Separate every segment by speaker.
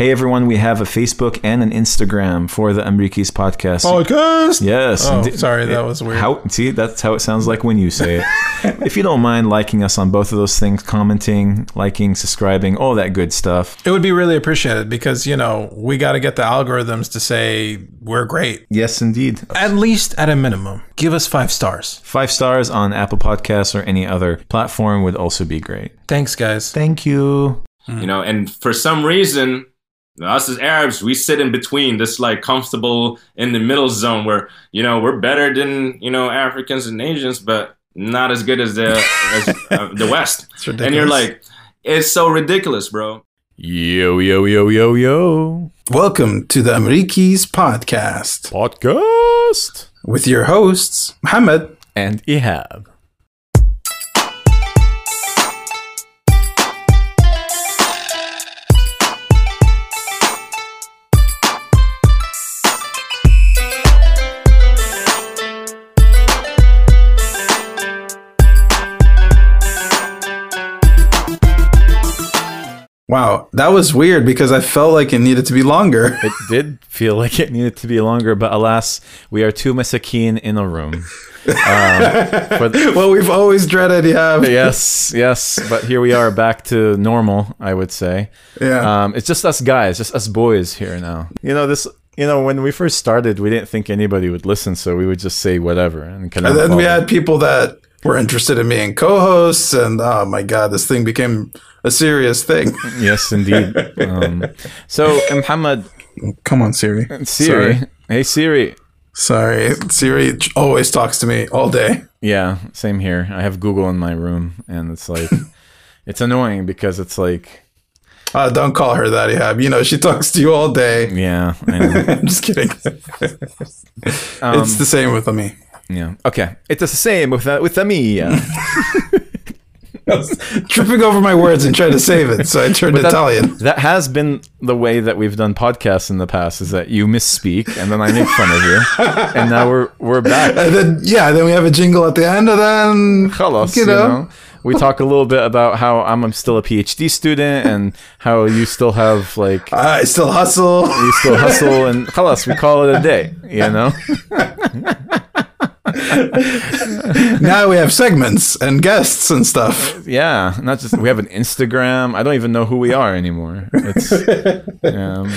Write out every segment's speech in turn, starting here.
Speaker 1: Hey everyone, we have a Facebook and an Instagram for the Amreekies podcast.
Speaker 2: Podcast.
Speaker 1: Yes.
Speaker 2: Oh,
Speaker 1: Indeed.
Speaker 2: sorry, that was weird.
Speaker 1: How see that's how it sounds like when you say it. if you don't mind liking us on both of those things, commenting, liking, subscribing, all that good stuff.
Speaker 2: It would be really appreciated because you know we got to get the algorithms to say we're great.
Speaker 1: Yes, indeed.
Speaker 2: At least at a minimum, give us five stars.
Speaker 1: Five stars on Apple Podcasts or any other platform would also be great.
Speaker 2: Thanks, guys.
Speaker 1: Thank you.
Speaker 3: you know and for some reason us as arabs we sit in between this like comfortable in the middle zone where you know we're better than you know africans and asians but not as good as the as, uh, the west and you're like it's so ridiculous bro
Speaker 1: Yo, yo, yo, yo, yo.
Speaker 2: welcome to the Amreekies podcast
Speaker 1: Podcast.
Speaker 2: with your hosts Mohammad.
Speaker 1: And Ehab.
Speaker 2: Wow, that was weird because I felt like it needed to be longer.
Speaker 1: It did feel like it needed to be longer, but alas, we are two masakin in a room. Um, for the-
Speaker 2: well, we've always dreaded yeah.
Speaker 1: yes, yes, but here we are back to normal, I would say.
Speaker 2: Yeah.
Speaker 1: Um, it's just us guys, just us boys here now. You know, this, you know, when we first started, we didn't think anybody would listen, so we would just say whatever. And, kind
Speaker 2: and then we had people that were interested in being co-hosts, and oh my god, this thing became a serious thing.
Speaker 1: Yes, indeed. um, so, Muhammad,
Speaker 2: Come on, Siri.
Speaker 1: Siri.
Speaker 2: Sorry.
Speaker 1: Hey, Siri.
Speaker 2: Sorry, Siri always talks to me all day.
Speaker 1: Yeah, same here. I have Google in my room, and it's like, it's annoying because it's like,
Speaker 2: Uh, don't call her that, Ehab. You know, she talks to you all day.
Speaker 1: yeah, I know.
Speaker 2: I'm just kidding.
Speaker 1: Um,
Speaker 2: it's the same with me.
Speaker 1: Yeah. Okay, it's the same with uh, with me.
Speaker 2: Tripping over my words and trying to save it, so I turned
Speaker 1: that-
Speaker 2: Italian.
Speaker 1: that has been the way that we've done podcasts in the past. Is that you misspeak, and then I make fun of you, and now we're we're back.
Speaker 2: And then, yeah, then we have a jingle at the end, and then,
Speaker 1: Khalas,
Speaker 2: you
Speaker 1: you
Speaker 2: know.
Speaker 1: know. We talk a little bit about how I'm, still a PhD student and how you still have like
Speaker 2: I still hustle.
Speaker 1: you still hustle and khalas, we call it a day, you know?
Speaker 2: now we have segments and guests and stuff.
Speaker 1: Yeah, not just we have an Instagram. I don't even know who we are anymore. It's um,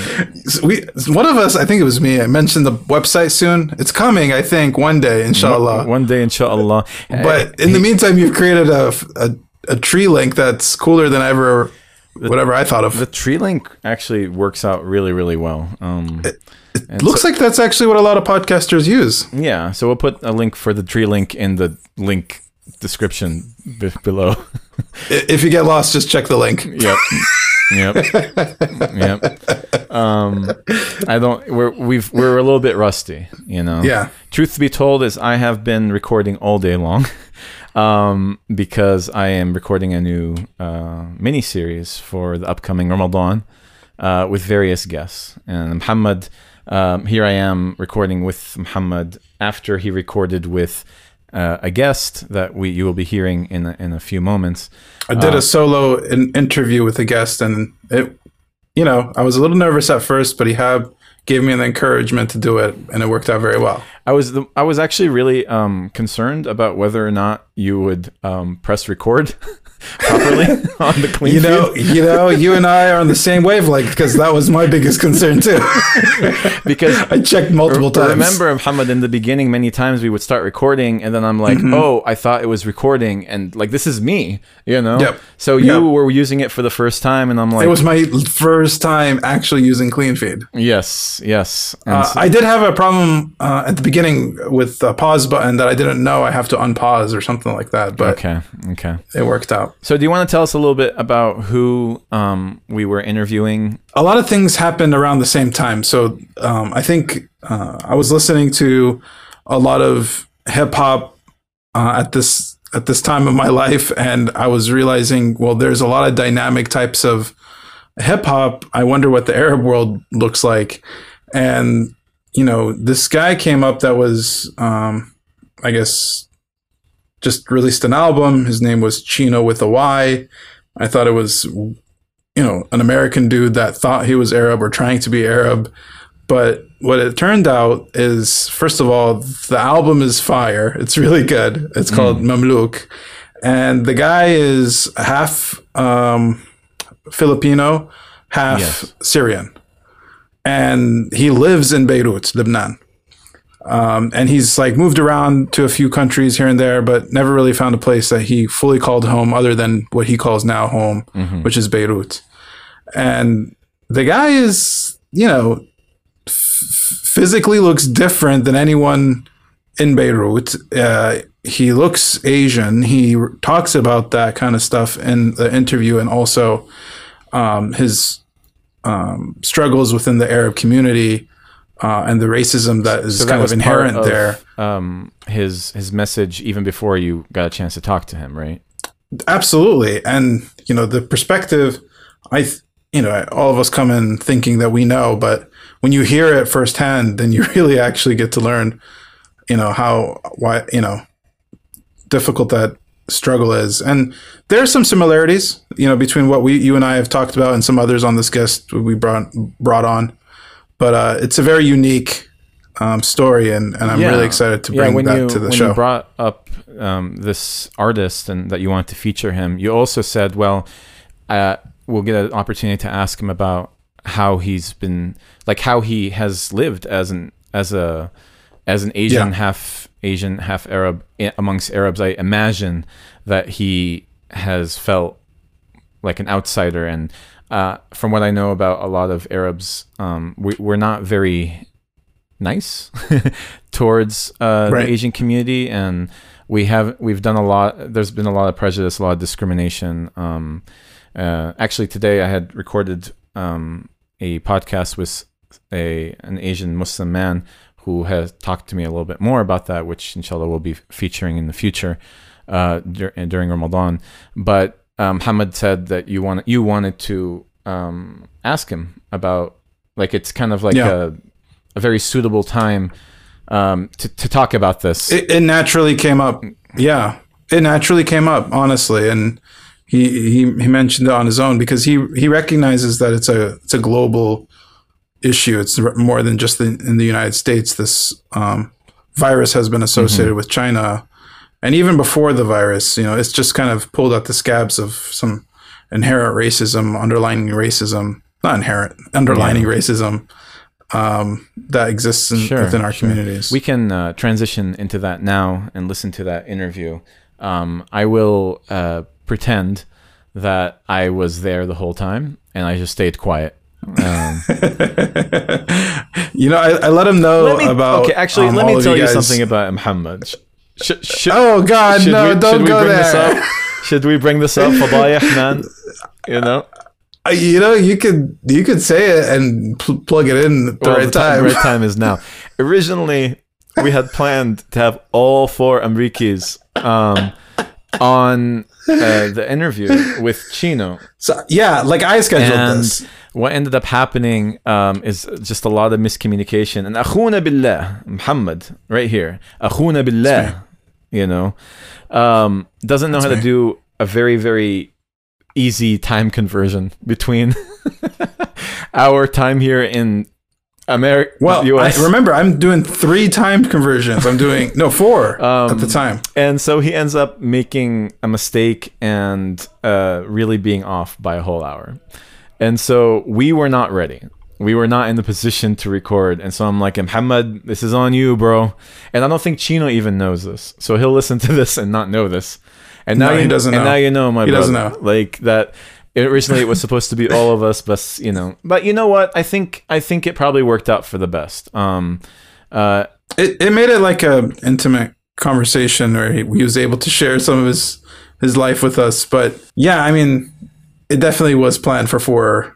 Speaker 2: So we, one of us, I think it was me. I mentioned the website soon. It's coming, I think, one day, inshallah.
Speaker 1: one day inshallah.
Speaker 2: But in the meantime, you've created a, a a tree link that's cooler than ever. Whatever I thought of.
Speaker 1: the tree link actually works out really really well. Um
Speaker 2: It looks like that's actually what a lot of podcasters use.
Speaker 1: yeah, so we'll put a link for the tree link in the link description b- below.
Speaker 2: If you get lost, just check the link.
Speaker 1: Yep. Yep. yep. Um, I don't. We're we've we're a little bit rusty, you know.
Speaker 2: Yeah.
Speaker 1: Truth to be told, is I have been recording all day long, um, because I am recording a new uh, mini series for the upcoming Ramadan, uh, with various guests. And Muhammad, um, here I am recording with Muhammad after he recorded with. Uh, a guest that we you will be hearing in a, in a few moments.
Speaker 2: I did a solo in, interview with a guest, and it, you know, I was a little nervous at first, but he had gave me the encouragement to do it, and it worked out very well.
Speaker 1: I was the, I was actually really um, concerned about whether or not you would um, press record properly on the clean
Speaker 2: You know,
Speaker 1: feed.
Speaker 2: you know, you and I are on the same wavelength because that was my biggest concern too.
Speaker 1: because
Speaker 2: I checked multiple
Speaker 1: I
Speaker 2: times.
Speaker 1: remember Muhammad in the beginning many times we would start recording and then I'm like
Speaker 2: Mm-hmm.
Speaker 1: oh I thought it was recording and like this is me you know
Speaker 2: Yep.
Speaker 1: so you
Speaker 2: Yep.
Speaker 1: were using it for the first time and I'm like
Speaker 2: it was my first time actually using clean feed.
Speaker 1: yes yes
Speaker 2: Uh,
Speaker 1: so-
Speaker 2: I did have a problem uh, at the beginning with the pause button that I didn't know I have to unpause or something like that, but
Speaker 1: okay okay
Speaker 2: it worked out.
Speaker 1: so do you want to tell us a little bit about who um, we were interviewing
Speaker 2: a lot of things happened around the same time. So um, I think uh, I was listening to a lot of hip hop uh, at this at this time of my life, and I was realizing, well, there's a lot of dynamic types of hip hop. I wonder what the Arab world looks like, and you know, this guy came up that was, um, I guess, just released an album. His name was Chyno with a Y. I thought it was you know, an American dude that thought he was Arab or trying to be Arab. But what it turned out is, first of all, the album is fire. It's really good. It's called Mamluk. And the guy is half um, Filipino, half
Speaker 1: Yes.
Speaker 2: Syrian. And he lives in Beirut, Lebanon. Um, and he's like moved around to a few countries here and there, but never really found a place that he fully called home other than what he calls now home, which is Beirut. And the guy is, you know, f- physically looks different than anyone in Beirut. Uh, he looks Asian. He r- talks about that kind of stuff in the interview and also um, his um, struggles within the Arab community uh, and the racism that is
Speaker 1: So that
Speaker 2: kind of inherent
Speaker 1: of,
Speaker 2: there.
Speaker 1: Um, his his message even before you got a chance to talk to him, right?
Speaker 2: Absolutely. And, you know, the perspective, I, you know, all of us come in thinking that we know, but when you hear it firsthand, then you really actually get to learn, you know, how, why, you know, difficult that struggle is. And there are some similarities, you know, between what we, you and I have talked about and some others on this guest we brought, brought on. But uh, it's a very unique um, story, and, and I'm really excited to bring
Speaker 1: when
Speaker 2: that
Speaker 1: you,
Speaker 2: to the
Speaker 1: when
Speaker 2: show.
Speaker 1: you brought up um, this artist and that you want to feature him, you also said, well, uh, we'll get an opportunity to ask him about how he's been, like how he has lived as an as a as an Asian
Speaker 2: Yeah.
Speaker 1: half Asian half Arab amongst Arabs. I imagine that he has felt like an outsider and. Uh, from what I know about a lot of Arabs, um, we, we're not very nice towards uh,
Speaker 2: Right.
Speaker 1: the Asian community, and we have we've done a lot. There's been a lot of prejudice, a lot of discrimination. Um, uh, actually, today I had recorded um, a podcast with a an Asian Muslim man who has talked to me a little bit more about that, which inshallah we'll be featuring in the future uh, dur- during Ramadan. But um, Hamad said that you want you wanted to um, ask him about like it's kind of like
Speaker 2: Yeah.
Speaker 1: a a very suitable time um, to to talk about this.
Speaker 2: it, it naturally came up. Yeah, it naturally came up, honestly, and he, he he mentioned it on his own because he he recognizes that it's a it's a global issue. It's more than just in, in the United States. This um, virus has been associated with China, and even before the virus, you know, it's just kind of pulled out the scabs of some inherent racism, underlying racism, not inherent, underlining racism. Um, that exists in,
Speaker 1: Sure,
Speaker 2: within our
Speaker 1: sure.
Speaker 2: communities.
Speaker 1: We can uh, transition into that now and listen to that interview. Um, I will uh, pretend that I was there the whole time and I just stayed quiet. Um,
Speaker 2: you know, I, I let him know
Speaker 1: let me,
Speaker 2: about.
Speaker 1: okay, actually,
Speaker 2: um,
Speaker 1: let me tell you,
Speaker 2: guys-
Speaker 1: something about Muhammad. Sh- sh-
Speaker 2: Oh God,
Speaker 1: should
Speaker 2: no!
Speaker 1: we,
Speaker 2: don't go there.
Speaker 1: Should we bring this up, Fadayah, man? You know,
Speaker 2: Uh, You know, you could you could say it and pl- plug it in at the
Speaker 1: Well,
Speaker 2: right
Speaker 1: the
Speaker 2: time.
Speaker 1: right time is now. Originally, we had planned to have all four Amreekies um, on uh, the interview with Chyno.
Speaker 2: So yeah, like I scheduled
Speaker 1: And
Speaker 2: this.
Speaker 1: What ended up happening um, is just a lot of miscommunication. And Akhuna Billah, Muhammad, right here, Akhuna Billah, you know, um, doesn't know how to do a very, very easy time conversion between our time here in America,
Speaker 2: Well,
Speaker 1: US.
Speaker 2: I, remember, I'm doing three time conversions. I'm doing no four
Speaker 1: Um,
Speaker 2: at the time.
Speaker 1: and so he ends up making a mistake and uh, really being off by a whole hour. And so we were not ready. We were not in the position to record. And so I'm like, Muhammad, this is on you, bro. And I don't think Chyno even knows this. So he'll listen to this and not know this. And now
Speaker 2: No,
Speaker 1: you,
Speaker 2: he doesn't know.
Speaker 1: And
Speaker 2: know.
Speaker 1: now you know, my
Speaker 2: He
Speaker 1: brother.
Speaker 2: doesn't know.
Speaker 1: Like that. Originally, it was supposed to be all of us, but you know. But you know what? I think I think it probably worked out for the best. Um, uh,
Speaker 2: It it made it like a intimate conversation where he, he was able to share some of his his life with us. But yeah, I mean, it definitely was planned for four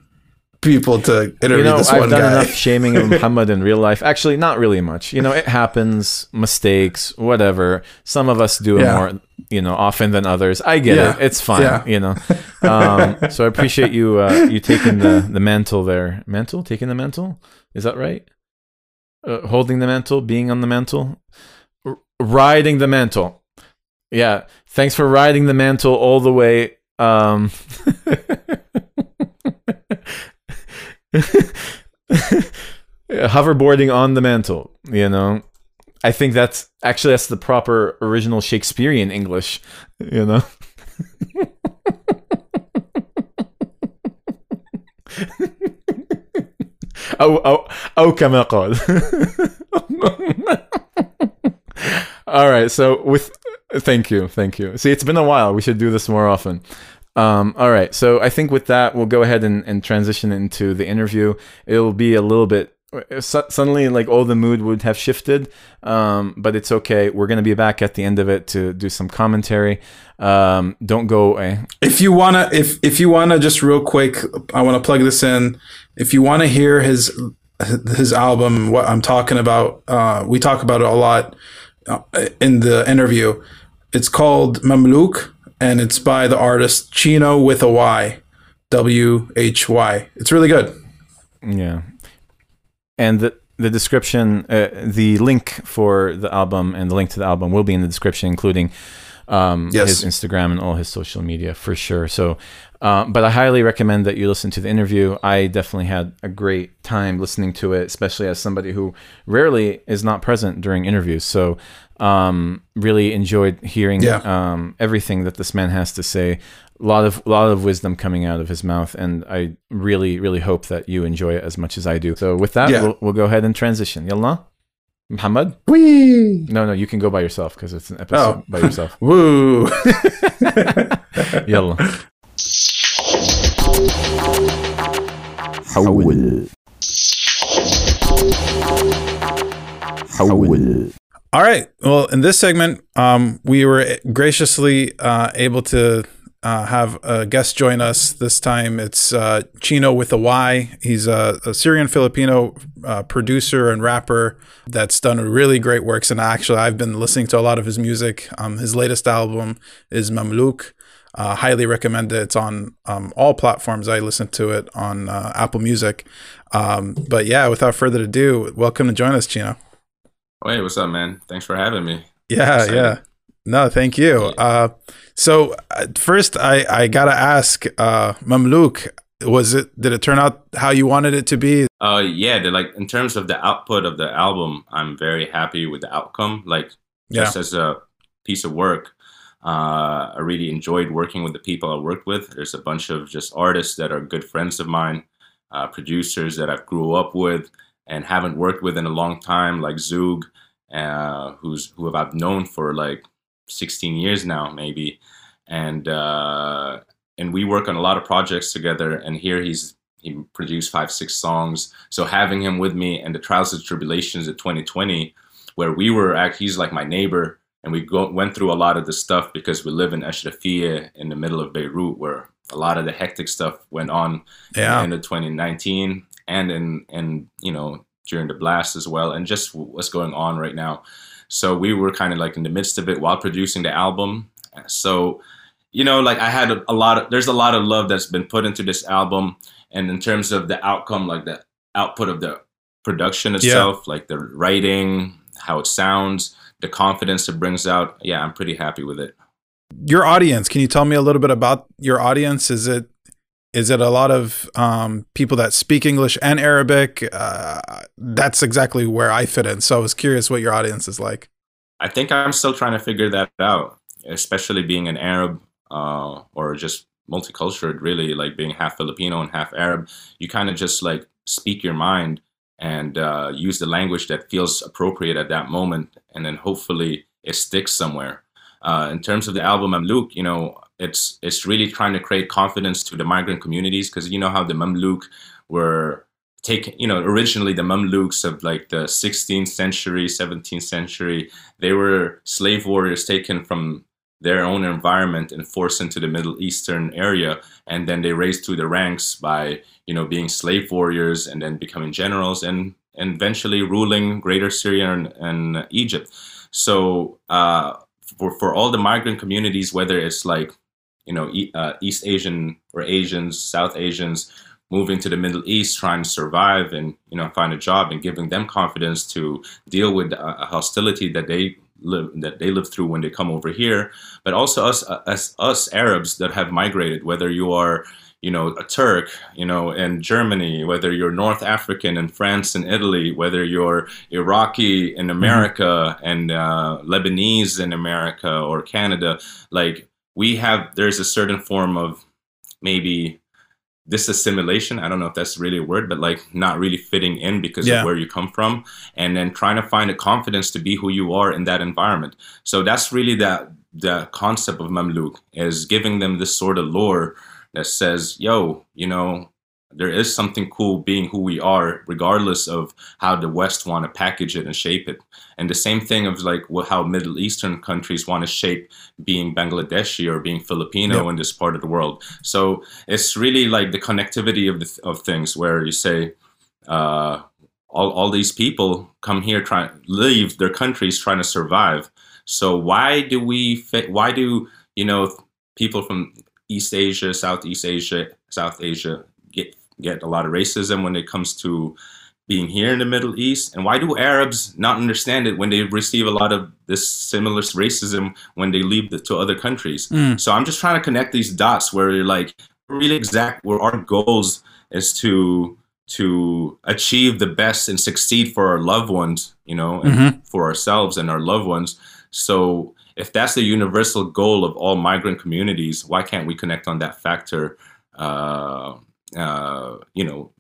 Speaker 2: people to interview
Speaker 1: you know,
Speaker 2: this
Speaker 1: I've
Speaker 2: one
Speaker 1: done
Speaker 2: guy.
Speaker 1: enough shaming of Muhammad in real life. Actually, not really much. You know, it happens, mistakes, whatever. Some of us do it
Speaker 2: Yeah.
Speaker 1: more, you know, often than others. I get
Speaker 2: Yeah.
Speaker 1: it. It's fine.
Speaker 2: Yeah.
Speaker 1: You know. Um, so I appreciate you uh, you taking the the mantle there. Mantle, taking the mantle. Is that right? Uh, holding the mantle, being on the mantle, R- riding the mantle. Yeah. Thanks for riding the mantle all the way. Um, hoverboarding on the mantle. You know, I think that's actually that's the proper original Shakespearean English. You know. أو أو أو كما قال. All right, so with thank you, thank you. See, it's been a while. We should do this more often. Um, all right, so I think with that, we'll go ahead and, and transition into the interview. It'll be a little bit su- suddenly like all the mood would have shifted, um, but it's okay. We're gonna be back at the end of it to do some commentary. Um, don't go away.
Speaker 2: If you wanna, if if you wanna, just real quick, I want to plug this in. If you want to hear his his album, what I'm talking about, uh, we talk about it a lot uh, in the interview. It's called Mamluk, and it's by the artist Chyno with a Y, W H Y. It's really good.
Speaker 1: Yeah, and the the description, uh, the link for the album and the link to the album will be in the description, including um,
Speaker 2: Yes.
Speaker 1: his Instagram and all his social media for sure. So, uh, but I highly recommend that you listen to the interview. I definitely had a great time listening to it, especially as somebody who rarely is not present during interviews. So, um, really enjoyed hearing
Speaker 2: Yeah.
Speaker 1: um, everything that this man has to say. A lot of a lot of wisdom coming out of his mouth, and I really, really hope that you enjoy it as much as I do. So, with that,
Speaker 2: Yeah.
Speaker 1: we'll, we'll go ahead and transition. Yalla, Muhammad.
Speaker 2: Wee
Speaker 1: No, no, you can go by yourself because it's an episode
Speaker 2: Oh.
Speaker 1: by yourself.
Speaker 2: woo.
Speaker 1: Yalla.
Speaker 4: حول حول
Speaker 2: All right. Well, in this segment, um, we were graciously uh, able to uh, have a guest join us. This time it's uh, Chyno with a Y. He's a, a Syrian Filipino uh, producer and rapper that's done really great works. And actually, I've been listening to a lot of his music. Um, his latest album is Mamluk. Uh, highly recommend it. It's on um, all platforms. I listen to it on uh, Apple Music. Um, but yeah, without further ado, welcome to join us, Chyno.
Speaker 3: Hey, what's up, man? Thanks for having me.
Speaker 2: Yeah, yeah. No, thank you. Uh, so uh, first, I I gotta ask, uh, Mamluk, was it did it turn out how you wanted it to be?
Speaker 3: Uh, yeah, like in terms of the output of the album, I'm very happy with the outcome. Like
Speaker 2: Yeah,
Speaker 3: just as a piece of work, uh, I really enjoyed working with the people I worked with. There's a bunch of just artists that are good friends of mine, uh, producers that I grew up with and haven't worked with in a long time, like Zug, uh, who's who I've known for like 16 years now, maybe, and uh, and we work on a lot of projects together. And here he's he produced five, six songs. So having him with me and the trials and tribulations of 2020, where we were act, he's like my neighbor, and we go, went through a lot of the stuff because we live in Ashrafia in the middle of Beirut, where a lot of the hectic stuff went on
Speaker 2: yeah,
Speaker 3: in the 2019 and in and you know during the blast as well and just what's going on right now so we were kind of like in the midst of it while producing the album so you know like i had a, a lot of there's a lot of love that's been put into this album and in terms of the outcome like the output of the production itself like the writing how it sounds the confidence it brings out yeah i'm pretty happy with it
Speaker 2: your audience. Can you tell me a little bit about your audience? Is it is it a lot of um, people that speak English and Arabic? Uh, that's exactly where I fit in. So I was curious what your audience is like.
Speaker 3: I think I'm still trying to figure that out, especially being an Arab uh, or just multicultural, really, like being half Filipino and half Arab. You kind of just like speak your mind and uh, use the language that feels appropriate at that moment, and then hopefully it sticks somewhere. Uh, in terms of the album Mamluk, you know, it's it's really trying to create confidence to the migrant communities because you know how the Mamluk were taken, you know, originally the Mamluks of like the 16th century, 17th century, they were slave warriors taken from their own environment and forced into the Middle Eastern area, and then they raised through the ranks by you know being slave warriors and then becoming generals and and eventually ruling Greater Syria and, and Egypt. So uh, for for all the migrant communities, whether it's like you know uh, East Asian or Asians, South Asians moving to the Middle East, trying to survive and you know find a job, and giving them confidence to deal with uh, hostility that they live that they live through when they come over here. But also us uh, as us Arabs that have migrated, whether you are you know a Turk, you know in Germany, whether you're North African in France and Italy, whether you're Iraqi in America mm-hmm. and uh, Lebanese in America or Canada, like we have there's a certain form of maybe disassimilation. I don't know if that's really a word, but like not really fitting in because yeah. of where you come from, and then trying to find a confidence to be who you are in that environment. So that's really that the concept of Mamluk is giving them this sort of lore that says, "Yo, you know, there is something cool being who we are, regardless of how the West want to package it and shape it. And the same thing of like how Middle Eastern countries want to shape being Bangladeshi or being Filipino in this part of the world. So it's really like the connectivity of the, of things where you say, uh, all, all these people come here trying leave their countries trying to survive. So why do we why do you know people from East Asia, Southeast Asia, South Asia get a lot of racism when it comes to being here in the Middle East? And why do Arabs not understand it when they receive a lot of this similar racism when they leave the, to other countries? Mm. So I'm just trying to connect these dots where you're like really exact where our goals is to to achieve the best and succeed for our loved ones, you know, and mm-hmm. for ourselves and our loved ones. So if that's the universal goal of all migrant communities, why can't we connect on that factor? Uh, uh, you know,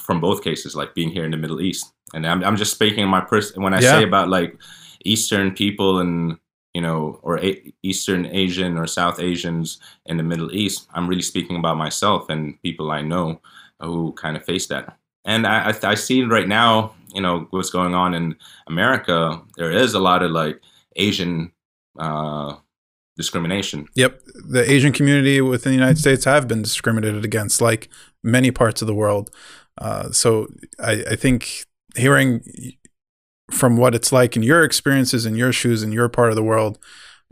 Speaker 3: from both cases, like being here in the Middle East. And I'm, I'm just speaking my person when I yeah. say about like Eastern people and you know, or A- Eastern Asian or South Asians in the Middle East. I'm really speaking about myself and people I know who kind of face that. And I, I, I see right now, you know, what's going on in America. There is a lot of like Asian uh, discrimination.
Speaker 2: Yep, the Asian community within the United States have been discriminated against, like many parts of the world. Uh, so I, I think hearing from what it's like in your experiences in your shoes in your part of the world,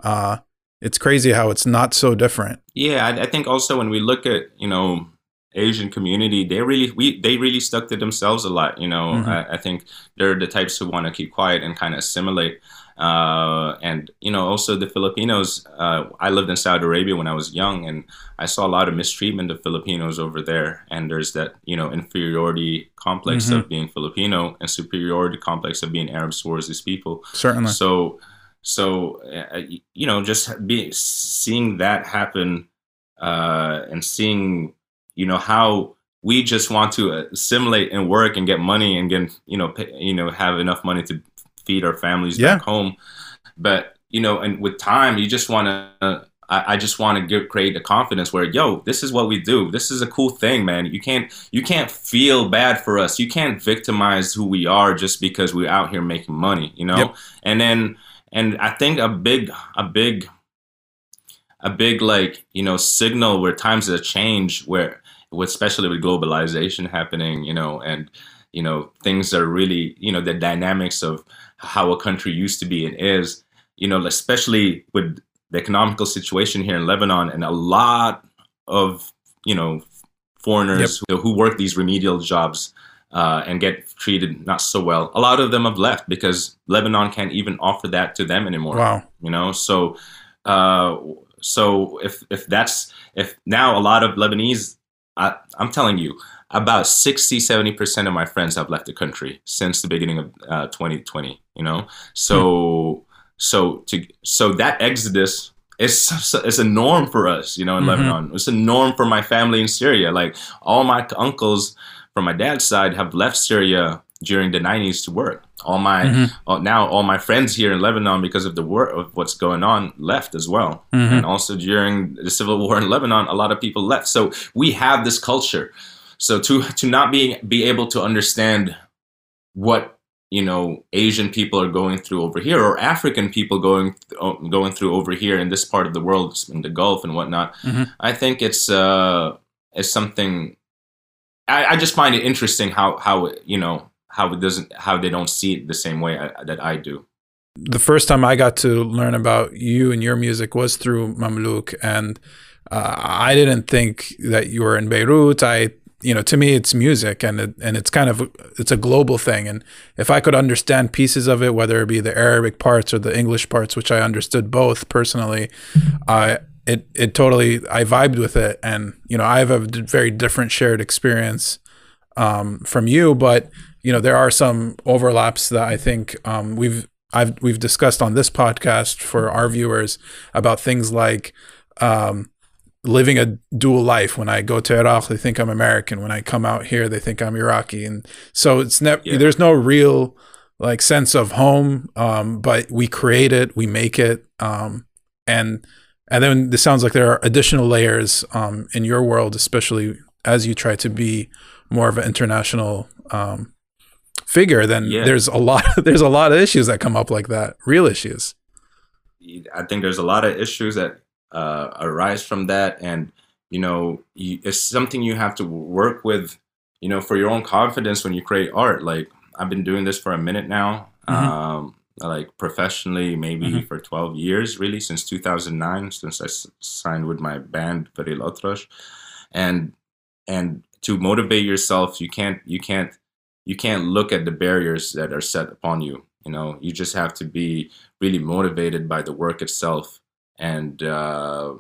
Speaker 2: uh, it's crazy how it's not so different.
Speaker 3: Yeah, I, I think also when we look at you know Asian community, they really we they really stuck to themselves a lot. You know, mm-hmm. I, I, think they're the types who want to keep quiet and kind of assimilate. Uh, and you know, also the Filipinos. Uh, I lived in Saudi Arabia when I was young, and I saw a lot of mistreatment of Filipinos over there. And there's that you know inferiority complex mm-hmm. of being Filipino and superiority complex of being Arabs towards these people.
Speaker 2: Certainly.
Speaker 3: So, so uh, you know, just be seeing that happen uh, and seeing you know how we just want to assimilate and work and get money and get you know pay, you know have enough money to feed our families yeah. back home. But you know, and with time, you just want to. I, I just want to create the confidence where, yo, this is what we do. This is a cool thing, man. You can't you can't feel bad for us. You can't victimize who we are just because we're out here making money. You know, yep. and then and I think a big a big a big like you know signal where times have changed where especially with globalization happening you know and you know things are really you know the dynamics of how a country used to be and is, you know, especially with the economical situation here in Lebanon and a lot of, you know, foreigners yep. who, who, work these remedial jobs uh, and get treated not so well. A lot of them have left because Lebanon can't even offer that to them anymore.
Speaker 2: Wow.
Speaker 3: You know, so uh, so if if that's if now a lot of Lebanese, I, I'm telling you, about 60 70% of my friends have left the country since the beginning of uh, 2020 you know so hmm. so to so that exodus is is a norm for us you know in mm-hmm. lebanon it's a norm for my family in syria like all my uncles from my dad's side have left syria during the 90s to work all my mm-hmm. uh, now all my friends here in lebanon because of the war of what's going on left as well mm-hmm. and also during the civil war in lebanon a lot of people left so we have this culture so to to not be be able to understand what you know Asian people are going through over here, or African people going uh, going through over here in this part of the world, in the Gulf and whatnot, mm-hmm. I think it's uh, it's something. I, I just find it interesting how how you know how it doesn't how they don't see it the same way I, uh, that I do.
Speaker 2: The first time I got to learn about you and your music was through Mamluk, and uh, I didn't think that you were in Beirut. I you know, to me, it's music, and it, and it's kind of it's a global thing. And if I could understand pieces of it, whether it be the Arabic parts or the English parts, which I understood both personally, I it it totally I vibed with it, and you know I have a very different shared experience um, from you, but you know there are some overlaps that I think um, we've I've we've discussed on this podcast for our viewers about things like um, living a dual life. When I go to Iraq, they think I'm American. When I come out here, they think I'm Iraqi, and so it's never
Speaker 3: Yeah.
Speaker 2: there's no real like sense of home, um, but we create it, we make it, um, and and then this sounds like there are additional layers um, in your world, especially as you try to be more of an international um, figure. Then
Speaker 3: Yeah.
Speaker 2: there's a lot there's a lot of issues that come up like that, real issues.
Speaker 3: I think there's a lot of issues that uh, arise from that, and you know, you, it's something you have to work with, you know, for your own confidence when you create art. Like I've been doing this for a minute now,
Speaker 2: Mhm.
Speaker 3: um, like professionally, maybe
Speaker 2: Mhm.
Speaker 3: for 12 years, really, since 2009, since I s- signed with my band Fareeq el Atrash, and and to motivate yourself, you can't you can't you can't look at the barriers that are set upon you. You know, you just have to be really motivated by the work itself and uh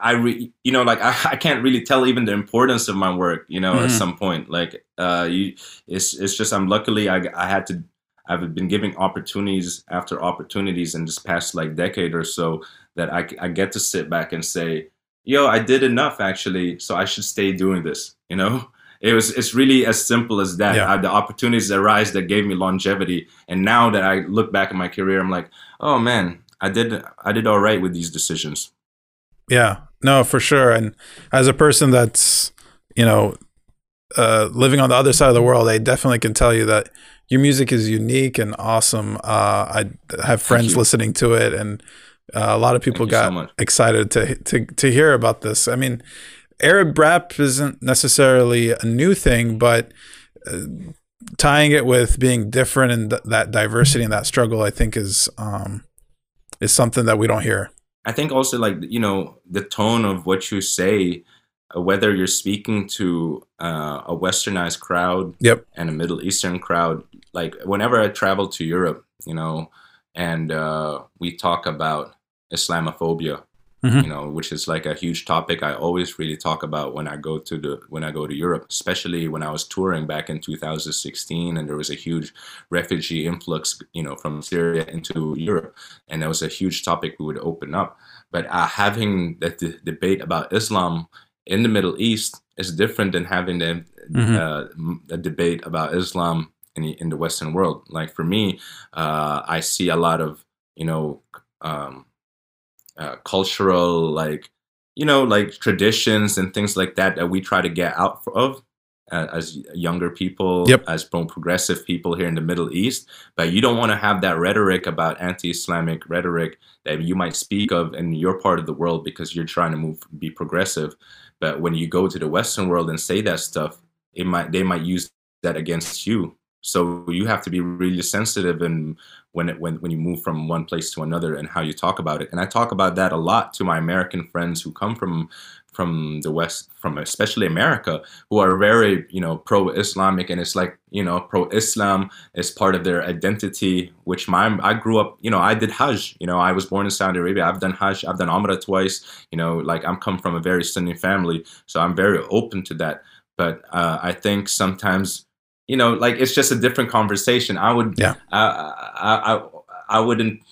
Speaker 3: i re- you know like I, I can't really tell even the importance of my work you know at
Speaker 2: Mhm.
Speaker 3: some point like uh you it's it's just i'm luckily i i had to i've been giving opportunities after opportunities in this past like decade or so that i i get to sit back and say yo i did enough actually so i should stay doing this you know it was it's really as simple as that
Speaker 2: Yeah.
Speaker 3: I, the opportunities that arise that gave me longevity and now that i look back at my career i'm like oh man i did i did all right with these decisions
Speaker 2: Yeah, no, for sure. And as a person that's, you know, uh, living on the other side of the world, I definitely can tell you that your music is unique and awesome. Uh, I have friends listening to it, and uh, a lot of people
Speaker 3: you so
Speaker 2: got excited to, to to hear about this. I mean, Arab rap isn't necessarily a new thing, but uh, tying it with being different and th- that diversity and that struggle, I think is um, is something that we don't hear.
Speaker 3: I think also like you know the tone of what you say, uh, whether you're speaking to uh, a westernized crowd
Speaker 2: Yep.
Speaker 3: and a Middle Eastern crowd. Like whenever I travel to Europe, you know, and uh, we talk about Islamophobia,
Speaker 2: Mhm.
Speaker 3: you know, which is like a huge topic I always really talk about when I go to the when I go to Europe, especially when I was touring back in 2016, and there was a huge refugee influx, you know, from Syria into Europe, and that was a huge topic we would open up. But uh, having that d- debate about Islam in the Middle East is different than having the,
Speaker 2: Mhm.
Speaker 3: uh, a debate about Islam in the, in the Western world. Like for me, uh, I see a lot of you know um, uh, cultural like you know like traditions and things like that that we try to get out of uh, as younger people
Speaker 2: Yep.
Speaker 3: as progressive people here in the middle east. But you don't want to have that rhetoric about anti-islamic rhetoric that you might speak of in your part of the world because you're trying to move be progressive. But when you go to the western world and say that stuff it might they might use that against you. So you have to be really sensitive and when it when when you move from one place to another and how you talk about it. And i talk about that a lot to my american friends who come from from the west from especially america who are very you know pro-islamic. And it's like you know pro-islam is part of their identity which my i grew up you know i did hajj. You know i was born in saudi arabia. I've done hajj. I've done umrah twice. You know like i'm come from a very sunni family. So i'm very open to that. But uh, i think sometimes you know like it's just a different conversation i would
Speaker 2: Yeah.
Speaker 3: I, I i i wouldn't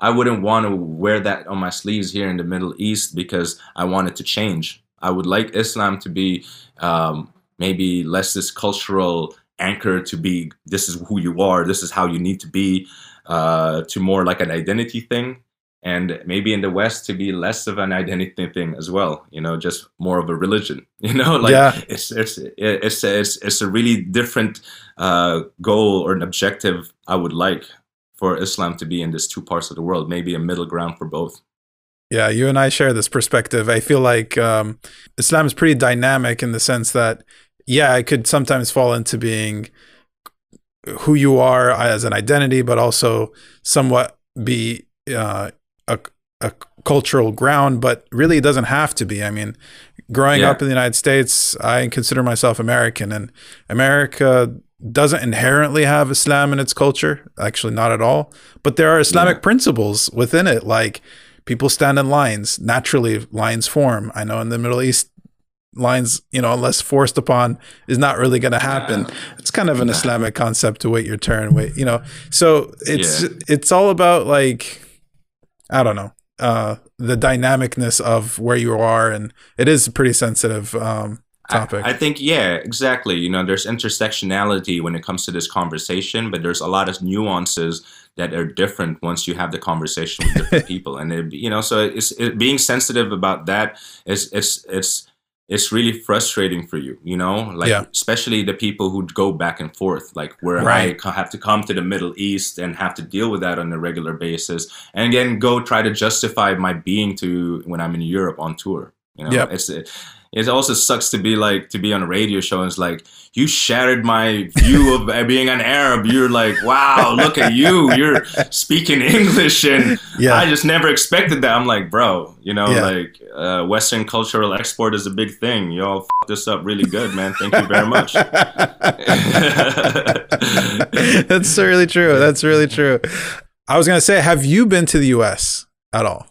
Speaker 3: I wouldn't want to wear that on my sleeves here in the Middle East because I want it to change. I would like Islam to be um, maybe less this cultural anchor to be this is who you are, this is how you need to be, uh, to more like an identity thing. And maybe in the West to be less of an identity thing as well, you know, just more of a religion, you know, like
Speaker 2: Yeah.
Speaker 3: it's it's it's it's it's a really different uh, goal or an objective I would like for Islam to be in these two parts of the world, maybe a middle ground for both.
Speaker 2: Yeah, you and I share this perspective. I feel like um, Islam is pretty dynamic in the sense that, yeah, it could sometimes fall into being who you are as an identity, but also somewhat be uh, a, cultural ground, but really it doesn't have to be. I mean, growing
Speaker 3: Yeah.
Speaker 2: up in the United States, I consider myself American, and America doesn't inherently have Islam in its culture. Actually, not at all. But there are Islamic
Speaker 3: Yeah.
Speaker 2: principles within it, like people stand in lines naturally lines form i know in the middle east lines you know unless forced upon is not really going to happen it's kind of an islamic concept to wait your turn wait you know so it's
Speaker 3: Yeah.
Speaker 2: it's all about like i don't know uh the dynamicness of where you are and it is a pretty sensitive um topic
Speaker 3: I, I think yeah, exactly. You know, there's intersectionality when it comes to this conversation, but there's a lot of nuances that are different once you have the conversation with different people, and it, you know, so it's it, being sensitive about that is it's it's it's really frustrating for you, you know, like
Speaker 2: Yeah.
Speaker 3: especially the people who go back and forth, like where I
Speaker 2: Right.
Speaker 3: co- have to come to the Middle East and have to deal with that on a regular basis, and again go try to justify my being to when I'm in Europe on tour. You know,
Speaker 2: Yep.
Speaker 3: it's it also sucks to be like to be on a radio show and it's like you shattered my view of being an Arab. You're like, wow, look at you. You're speaking English, and
Speaker 2: Yeah.
Speaker 3: I just never expected that. I'm like, bro, you know,
Speaker 2: Yeah.
Speaker 3: like uh, Western cultural export is a big thing. Y'all f- this up really good, man. Thank you very much.
Speaker 2: That's really true. That's really true. I was gonna say, have you been to the U.S. at all?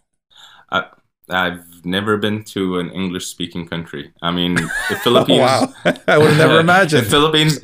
Speaker 3: I've never been to an English speaking country. I mean, the Philippines.
Speaker 2: wow, I would have never
Speaker 3: The
Speaker 2: imagined.
Speaker 3: Philippines.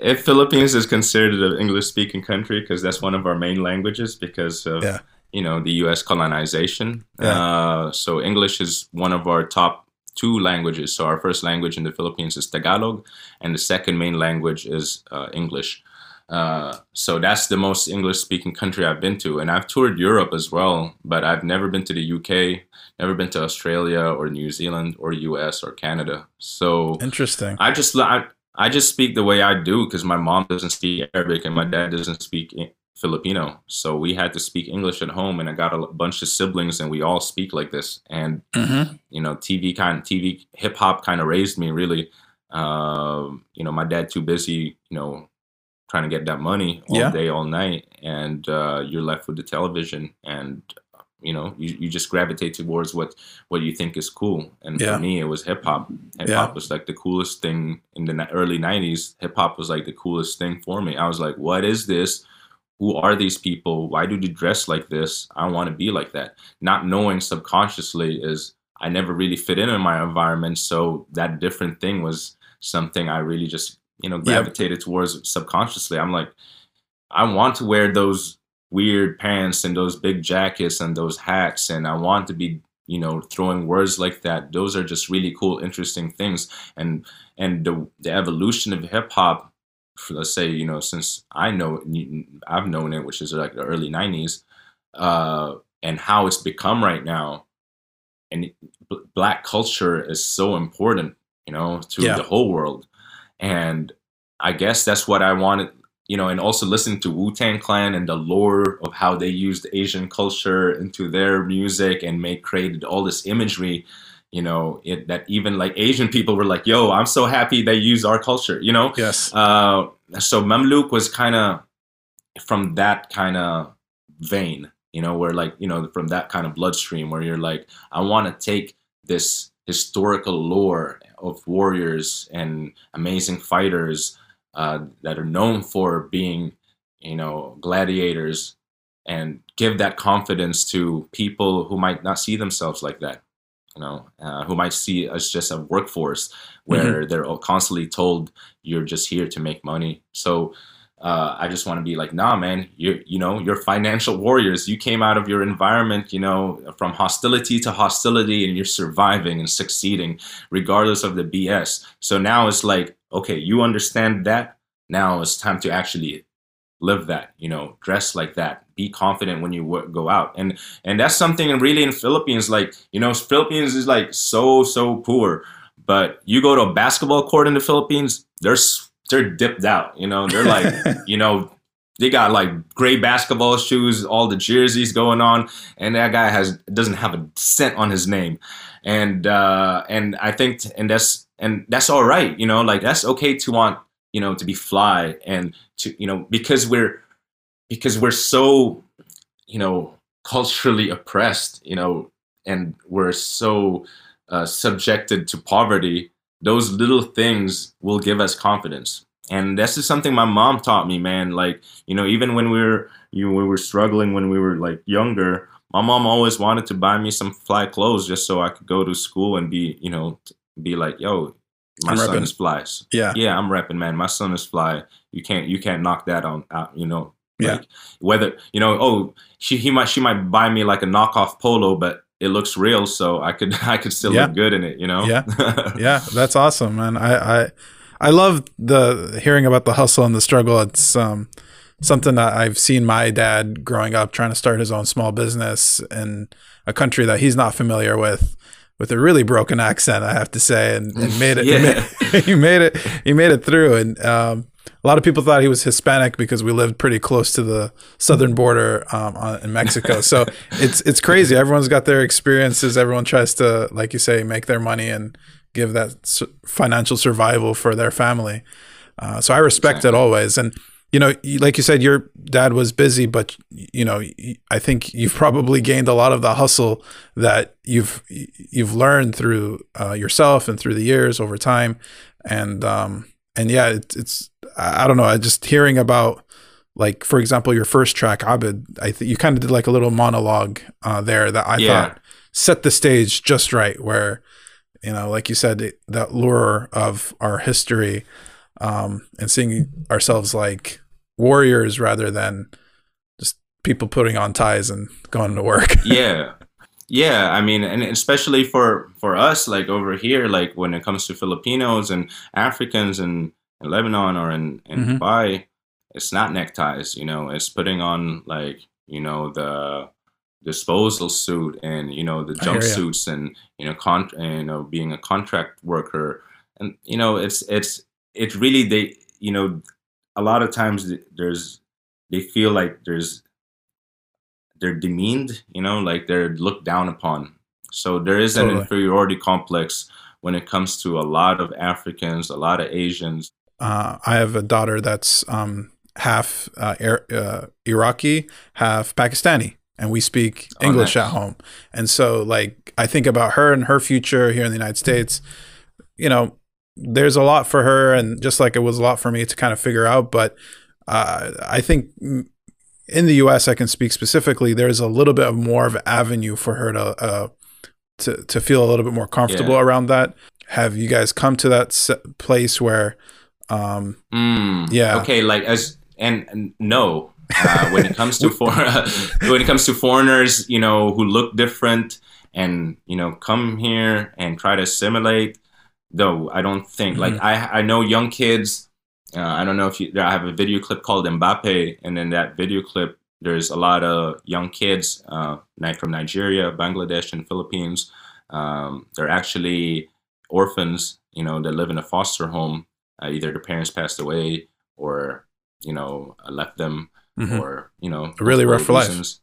Speaker 3: If Philippines is considered an English-speaking country because that's one of our main languages because of
Speaker 2: Yeah.
Speaker 3: you know the U.S. colonization.
Speaker 2: Yeah.
Speaker 3: Uh, so English is one of our top two languages. So our first language in the Philippines is Tagalog, and the second main language is uh, English. Uh, so that's the most English-speaking country I've been to, and I've toured Europe as well, but I've never been to the UK, never been to Australia or New Zealand or US or Canada. So
Speaker 2: Interesting.
Speaker 3: I just I, I just speak the way I do because my mom doesn't speak Arabic and my dad doesn't speak Filipino. So we had to speak English at home, and I got a bunch of siblings, and we all speak like this. And
Speaker 2: Mm-hmm.
Speaker 3: you know, TV kind TV hip hop kind of raised me really. Um, you know, my dad too busy, you know, trying to get that money all
Speaker 2: Yeah.
Speaker 3: day, all night, and uh, you're left with the television, and you know, you, you just gravitate towards what what you think is cool. And
Speaker 2: Yeah.
Speaker 3: for me, it was hip hop. Hip
Speaker 2: Yeah.
Speaker 3: hop was like the coolest thing in the early '90s. Hip hop was like the coolest thing for me. I was like, what is this? Who are these people? Why do they dress like this? I want to be like that. Not knowing subconsciously is I never really fit in in my environment. So that different thing was something I really just, you know,
Speaker 2: Yep.
Speaker 3: gravitated towards subconsciously. I'm like, I want to wear those weird pants and those big jackets and those hats. And I want to be, you know, throwing words like that. Those are just really cool, interesting things. And, and the, the evolution of hip hop, let's say, you know, since I know, I've known it, which is like the early 90s, uh, and how it's become right now. And b- black culture is so important, you know, to
Speaker 2: Yeah.
Speaker 3: the whole world. And I guess that's what I wanted, you know, and also listening to Wu Tang Clan and the lore of how they used Asian culture into their music and made created all this imagery, you know, it, that even like Asian people were like, "Yo, I'm so happy they use our culture," you know.
Speaker 2: Yes.
Speaker 3: Uh, so Mamluk was kind of from that kind of vein, you know, where like, you know, from that kind of bloodstream where you're like, I want to take this historical lore of warriors and amazing fighters uh, that are known for being, you know, gladiators and give that confidence to people who might not see themselves like that. You know, uh, who might see us just a workforce where they're all constantly told you're just here to make money. So uh, I just want to be like, nah, man, you you know, you're financial warriors. You came out of your environment, you know, from hostility to hostility, and you're surviving and succeeding regardless of the BS. So now it's like, okay, you understand that. Now it's time to actually live that, you know, dress like that, be confident when you wo- go out, and and that's something really in Philippines, like you know, Philippines is like so so poor, but you go to a basketball court in the Philippines, they're s- they're dipped out, you know, they're like you know, they got like gray basketball shoes, all the jerseys going on, and that guy has doesn't have a cent on his name, and uh, and I think and that's and that's all right, you know, like that's okay to want you know to be fly and to you know because we're because we're so you know culturally oppressed, you know, and we're so uh, subjected to poverty. Those little things will give us confidence and this is something my mom taught me, man. Like you know, even when we were you we were struggling when we were like younger, my mom always wanted to buy me some fly clothes just so I could go to school and be you know be like, yo, my
Speaker 2: I'm
Speaker 3: son
Speaker 2: repping.
Speaker 3: is flies.
Speaker 2: Yeah.
Speaker 3: Yeah, I'm repping, man. My son is fly. You can't you can't knock that on out. You know.
Speaker 2: Yeah.
Speaker 3: Whether you know, oh, she he might she might buy me like a knockoff polo, but it looks real, so I could I could still
Speaker 2: Yeah.
Speaker 3: look good in it. You know.
Speaker 2: Yeah. yeah, that's awesome, man. I, I I love the hearing about the hustle and the struggle. It's um something that I've seen my dad growing up trying to start his own small business in a country that he's not familiar with with a really broken accent, I have to say, and, and made it. he made- he made it. He made it through, and um, a lot of people thought he was Hispanic because we lived pretty close to the southern border um, on, in Mexico. So it's it's crazy. Everyone's got their experiences. Everyone tries to, like you say, make their money and give that s- financial survival for their family. Uh, so I respect it always. And you know, like you said, your dad was busy, but you know, I think you've probably gained a lot of the hustle that you've you've learned through uh, yourself and through the years over time. And um, and yeah, it's, it's I I don't know. I just hearing about like for example your first track Abid, I think you kind of did like a little monologue uh, there that I
Speaker 3: Yeah.
Speaker 2: thought set the stage just right where you know like you said it- that lure of our history um, and seeing ourselves like warriors rather than just people putting on ties and going to work.
Speaker 3: yeah yeah i mean and especially for for us like over here like when it comes to filipinos and africans and in lebanon or in, in
Speaker 2: Mhm.
Speaker 3: dubai it's not neckties you know it's putting on like you know the disposal suit and you know the jumpsuits and you know con and, you know being a contract worker and you know it's it's it's really they you know a lot of times there's they feel like there's they're demeaned, you know, like they're looked down upon. So there is an
Speaker 2: Totally.
Speaker 3: inferiority complex when it comes to a lot of Africans, a lot of Asians.
Speaker 2: Uh, I have a daughter that's um, half uh, uh, Iraqi, half Pakistani, and we speak
Speaker 3: Oh,
Speaker 2: English
Speaker 3: nice.
Speaker 2: at home. And so, like, I think about her and her future here in the United States. You know, there's a lot for her, and just like it was a lot for me to kind of figure out. But uh, I think in the U.S., I can speak specifically. There's a little bit of more of an avenue for her to uh, to to feel a little bit more comfortable
Speaker 3: Yeah.
Speaker 2: around that. Have you guys come to that place where? Um,
Speaker 3: Mm,
Speaker 2: Yeah.
Speaker 3: Okay, like as and, and no, uh, when it comes to for when it comes to foreigners, you know, who look different and you know come here and try to assimilate. Though I don't think like I I know young kids. Uh, I don't know if you. I have a video clip called Mbappe, and in that video clip, there's a lot of young kids, uh, from Nigeria, Bangladesh, and Philippines. Um, they're actually orphans, you know, that live in a foster home. Uh, either their parents passed away, or you know, left them,
Speaker 2: mhm.
Speaker 3: or you know,
Speaker 2: A really rough life.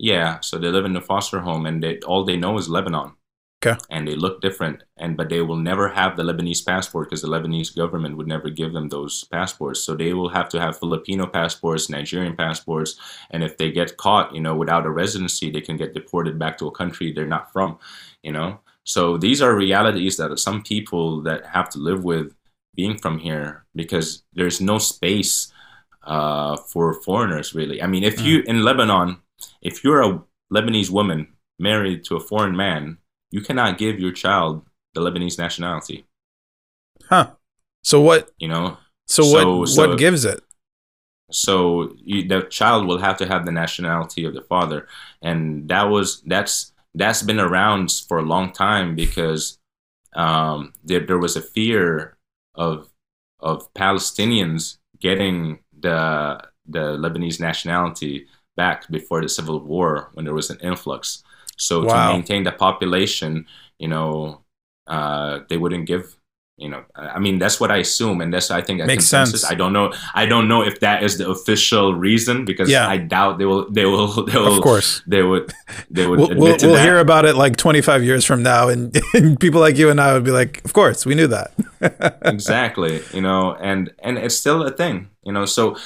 Speaker 3: Yeah, so they live in a foster home, and they all they know is Lebanon.
Speaker 2: Okay.
Speaker 3: And they look different, and but they will never have the Lebanese passport because the Lebanese government would never give them those passports. So they will have to have Filipino passports, Nigerian passports, and if they get caught, you know, without a residency, they can get deported back to a country they're not from. You know, so these are realities that some people that have to live with being from here because there's no space uh, for foreigners really. I mean, if you in Lebanon, if you're a Lebanese woman married to a foreign man, you cannot give your child the Lebanese nationality.
Speaker 2: Huh. So what?
Speaker 3: You know,
Speaker 2: So,
Speaker 3: So-
Speaker 2: what?
Speaker 3: so-
Speaker 2: what gives it?
Speaker 3: so you, the child will have to have the nationality of the father, and that was that's that's been around for a long time because um, there, there was a fear of of Palestinians getting the the Lebanese nationality back before the civil war when there was an influx. So
Speaker 2: Wow.
Speaker 3: to maintain the population, you know, uh, they wouldn't give. You know, I mean that's what I assume, and that's I think
Speaker 2: Makes
Speaker 3: consensus.
Speaker 2: sense.
Speaker 3: I don't know. I don't know if that is the official reason because
Speaker 2: Yeah.
Speaker 3: I doubt they will. They will. They will.
Speaker 2: Of course.
Speaker 3: they would. They would
Speaker 2: We'll,
Speaker 3: admit
Speaker 2: we'll, we'll hear about it like 25 years from now, and, and people like you and I would be like, "Of course, we knew that."
Speaker 3: exactly you know and and it's still a thing you know so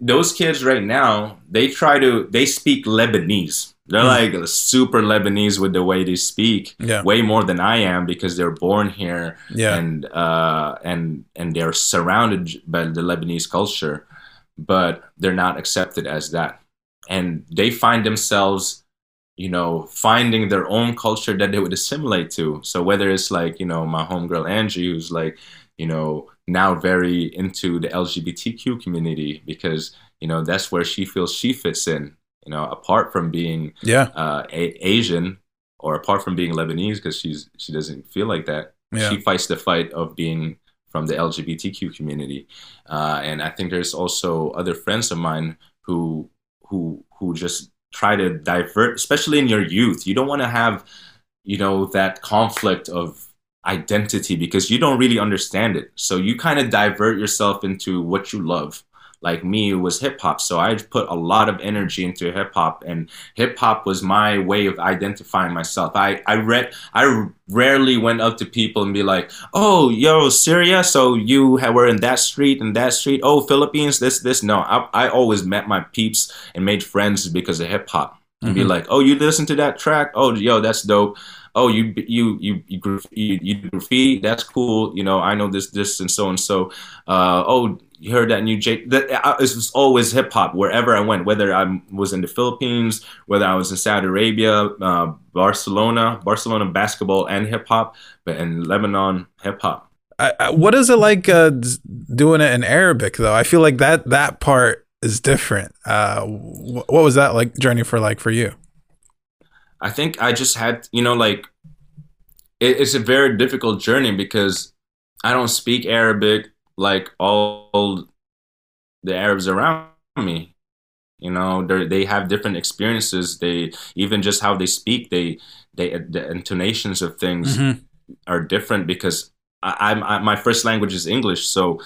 Speaker 3: those kids right now, they try to they speak Lebanese. They're
Speaker 2: Mm.
Speaker 3: like super Lebanese with the way they speak,
Speaker 2: Yeah.
Speaker 3: way more than I am because they're born here
Speaker 2: Yeah.
Speaker 3: and uh, and and they're surrounded by the Lebanese culture, but they're not accepted as that, and they find themselves, you know, finding their own culture that they would assimilate to. So whether it's like you know my homegirl Angie, who's like, you know, now very into the LGBTQ community because you know that's where she feels she fits in. You know, apart from being
Speaker 2: yeah.
Speaker 3: uh, a- Asian or apart from being Lebanese because she's she doesn't feel like that.
Speaker 2: Yeah.
Speaker 3: She fights the fight of being from the LGBTQ community, uh, and I think there's also other friends of mine who who who just try to divert, especially in your youth. You don't want to have you know that conflict of identity because you don't really understand it. So you kind of divert yourself into what you love. Like me, it was hip hop. So I put a lot of energy into hip hop, and hip hop was my way of identifying myself. I I read I rarely went up to people and be like, "Oh, yo, Syria, so you were in that street and that street. Oh, Philippines, this this." No, I I always met my peeps and made friends because of hip hop. And be
Speaker 2: Mhm.
Speaker 3: like, "Oh, you listen to that track? Oh, yo, that's dope." Oh, you you you you graf- you, graffiti? That's cool. You know, I know this this and so and so. Uh, oh, you heard that new J? That I, it was always hip hop wherever I went. Whether I was in the Philippines, whether I was in Saudi Arabia, uh, Barcelona, Barcelona basketball and hip hop, but in Lebanon hip hop.
Speaker 2: What is it like uh, doing it in Arabic though? I feel like that that part is different. Uh, wh- what was that like journey for like for you?
Speaker 3: I think I just had, you know, like it, it's a very difficult journey because I don't speak Arabic like all the Arabs around me. You know, they they have different experiences. They even just how they speak, they they the intonations of things are different because I, I'm I, my first language is English, so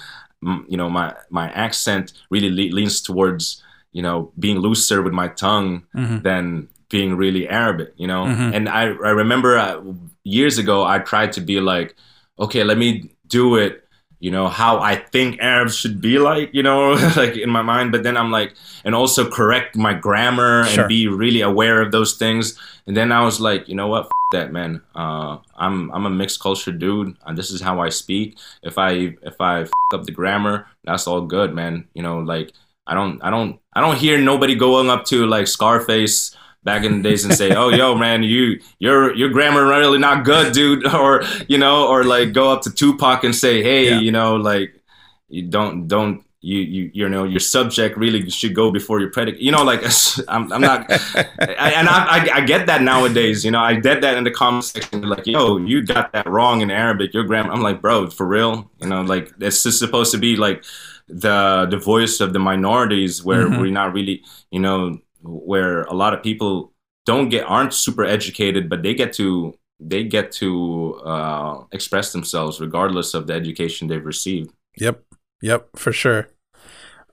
Speaker 3: you know my my accent really le- leans towards you know being looser with my tongue
Speaker 2: Mhm.
Speaker 3: than being really Arabic, you know.
Speaker 2: Mhm.
Speaker 3: And I I remember uh, years ago I tried to be like, okay, let me do it, you know, how I think Arabs should be like, you know, like in my mind. But then I'm like, and also correct my grammar
Speaker 2: Sure.
Speaker 3: and be really aware of those things. And then I was like, you know what, F- that man. Uh, I'm I'm a mixed culture dude, and this is how I speak. If I if I f- up the grammar, that's all good, man. You know, like I don't I don't I don't hear nobody going up to like Scarface back in the days and say, "Oh, yo, man, you your your grammar really not good, dude," or you know, or like go up to Tupac and say, "Hey,
Speaker 2: Yeah.
Speaker 3: you know, like you don't don't." You, you you know your subject really should go before your predicate you know like I'm, I'm not I, and I, I I get that nowadays you know I did that in the comment section like yo you got that wrong in Arabic your grammar I'm like bro for real you know like it's just supposed to be like the the voice of the minorities where
Speaker 2: Mhm.
Speaker 3: we're not really you know where a lot of people don't get aren't super educated but they get to they get to uh, express themselves regardless of the education they've received
Speaker 2: Yep. Yep, for sure.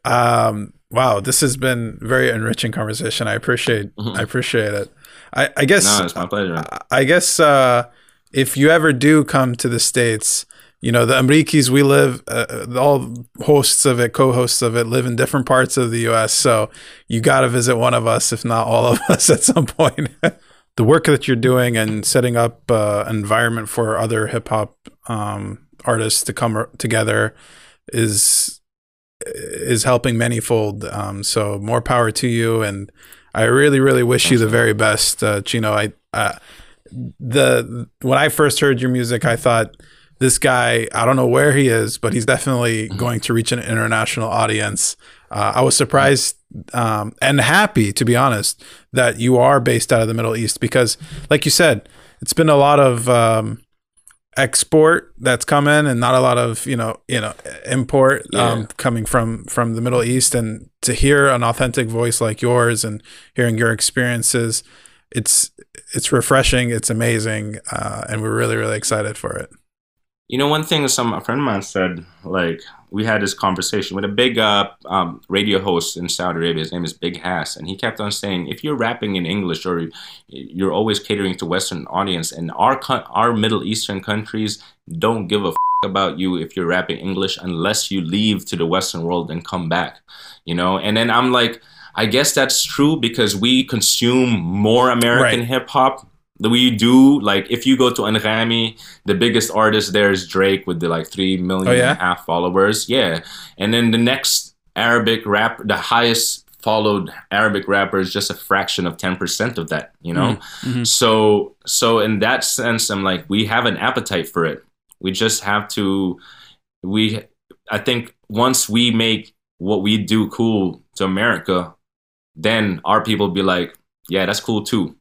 Speaker 2: Um wow, this has been very enriching conversation. I appreciate
Speaker 3: Mhm.
Speaker 2: I appreciate it. I I guess
Speaker 3: no it's my pleasure
Speaker 2: I- I guess uh if you ever do come to the states, you know, the Amreekies we live uh, all hosts of it, co-hosts of it live in different parts of the US, so you got to visit one of us if not all of us at some point. the work that you're doing and setting up uh, an environment for other hip hop um, artists to come r- together is is helping manyfold. Um, so more power to you, and I really, really wish you the very best, uh, Chyno. I uh, the when I first heard your music, I thought this guy. I don't know where he is, but he's definitely going to reach an international audience. Uh, I was surprised um, and happy, to be honest, that you are based out of the Middle East because, like you said, it's been a lot of um, export that's come in and not a lot of you know you know import um,
Speaker 3: Yeah.
Speaker 2: coming from from the Middle East and to hear an authentic voice like yours and hearing your experiences it's it's refreshing it's amazing uh, and we're really really excited for it
Speaker 3: You know, one thing some a friend of mine said, like we had this conversation with a big uh, um, radio host in Saudi Arabia. His name is Big Hass, and he kept on saying, if you're rapping in English or you're always catering to Western audience, and our our Middle Eastern countries don't give a f- about you if you're rapping English unless you leave to the Western world and come back, you know? And then I'm like, I guess that's true because we consume more American
Speaker 2: Right.
Speaker 3: hip hop we do. Like, if you go to Anghami, the biggest artist there is Drake with the like three million
Speaker 2: Oh, yeah?
Speaker 3: and a half followers. Yeah. And then the next Arabic rap, the highest followed Arabic rapper is just a fraction of 10% of that, you know?
Speaker 2: Mhm.
Speaker 3: So, so in that sense, I'm like, we have an appetite for it. We just have to, we, I think once we make what we do cool to America, then our people be like, yeah, that's cool too.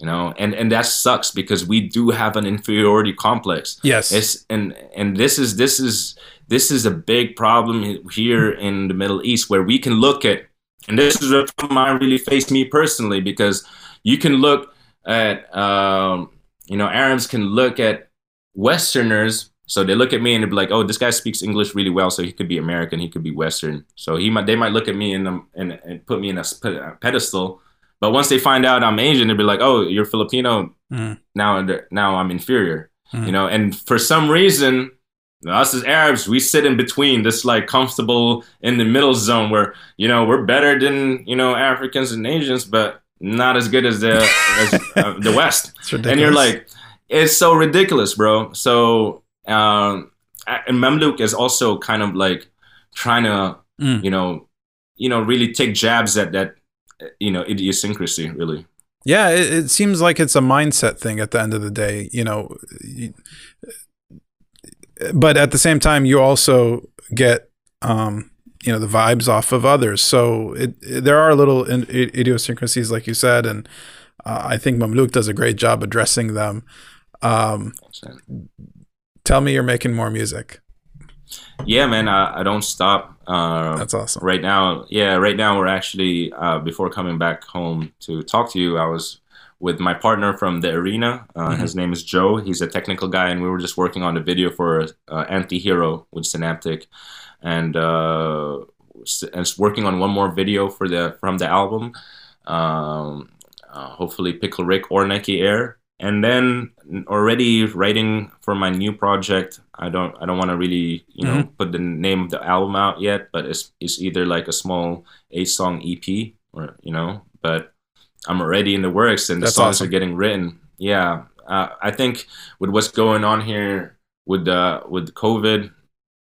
Speaker 3: You know, and and that sucks because we do have an inferiority complex.
Speaker 2: Yes.
Speaker 3: It's and and this is this is this is a big problem here in the Middle East where we can look at, and this is a problem I really face me personally because you can look at um, you know Arabs can look at Westerners. So they look at me and they're like, "Oh, this guy speaks English really well, so he could be American, he could be Western." So he might, they might look at me and and, and put me in a, s- put a pedestal. But once they find out I'm Asian, they'll be like, "Oh, you're Filipino.
Speaker 2: Mm.
Speaker 3: Now, now I'm inferior."
Speaker 2: Mm.
Speaker 3: You know, and for some reason, us as Arabs, we sit in between this like comfortable in the middle zone where you know we're better than you know Africans and Asians, but not as good as the as, uh, the West
Speaker 2: It's
Speaker 3: and you're like it's so ridiculous bro so um and Mamluk is also kind of like trying to
Speaker 2: Mm.
Speaker 3: you know you know really take jabs at that you know idiosyncrasy really
Speaker 2: Yeah, it, it seems like it's a mindset thing at the end of the day, you know. But at the same time, you also get, um, you know, the vibes off of others. So it, it- there are little in, i- idiosyncrasies, like you said, and uh, I think Mamluk does a great job addressing them. Um, tell me you're making more music.
Speaker 3: yeah man i, I don't stop uh,
Speaker 2: That's awesome.
Speaker 3: right now yeah right now we're actually uh, before coming back home to talk to you i was with my partner from the arena. Uh,
Speaker 2: Mhm.
Speaker 3: his name is joe. He's a technical guy and we were just working on a video for uh, anti-hero with Synaptik. And uh and working on one more video for the from the album. Um uh, hopefully pickle rick or nike air. And then already writing for my new project i don't i don't want to really you know put the name of the album out yet but it's it's either like a small eight song ep or you know but i'm already in the works and the
Speaker 2: That's
Speaker 3: songs
Speaker 2: awesome.
Speaker 3: are getting written yeah uh, i think with what's going on here with uh with covid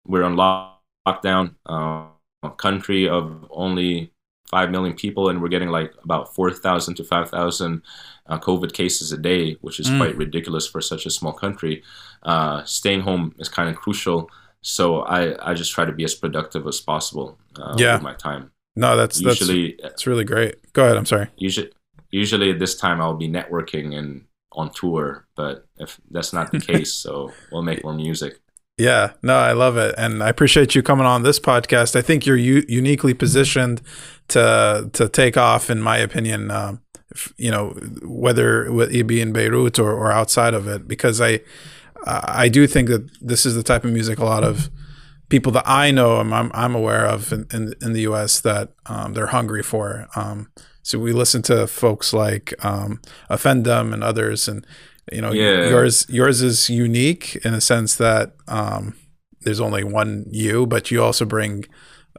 Speaker 3: we're on lockdown uh a country of only 5 million people and we're getting like about 4000 to 5000 uh, covid cases a day which is
Speaker 2: Mm.
Speaker 3: quite ridiculous for such a small country uh, staying home is kind of crucial so I, I just try to be as productive as possible uh,
Speaker 2: Yeah.
Speaker 3: with my time
Speaker 2: No, that's that's
Speaker 3: usually
Speaker 2: that's really great. Go ahead. I'm sorry.
Speaker 3: usually usually at this time I'll be networking and on tour but if that's not the case so we'll make more music
Speaker 2: Yeah, no, I love it, and I appreciate you coming on this podcast. I think you're u- uniquely positioned to to take off, in my opinion. Um, if, you know, whether it be in Beirut or, or outside of it, because I I do think that this is the type of music a lot of people that I know and I'm, I'm aware of in, in, in the U.S. that um, they're hungry for. Um, so we listen to folks like um, Offendum and others, and you know,
Speaker 3: Yeah.
Speaker 2: yours yours is unique in a sense that um, there's only one you, but you also bring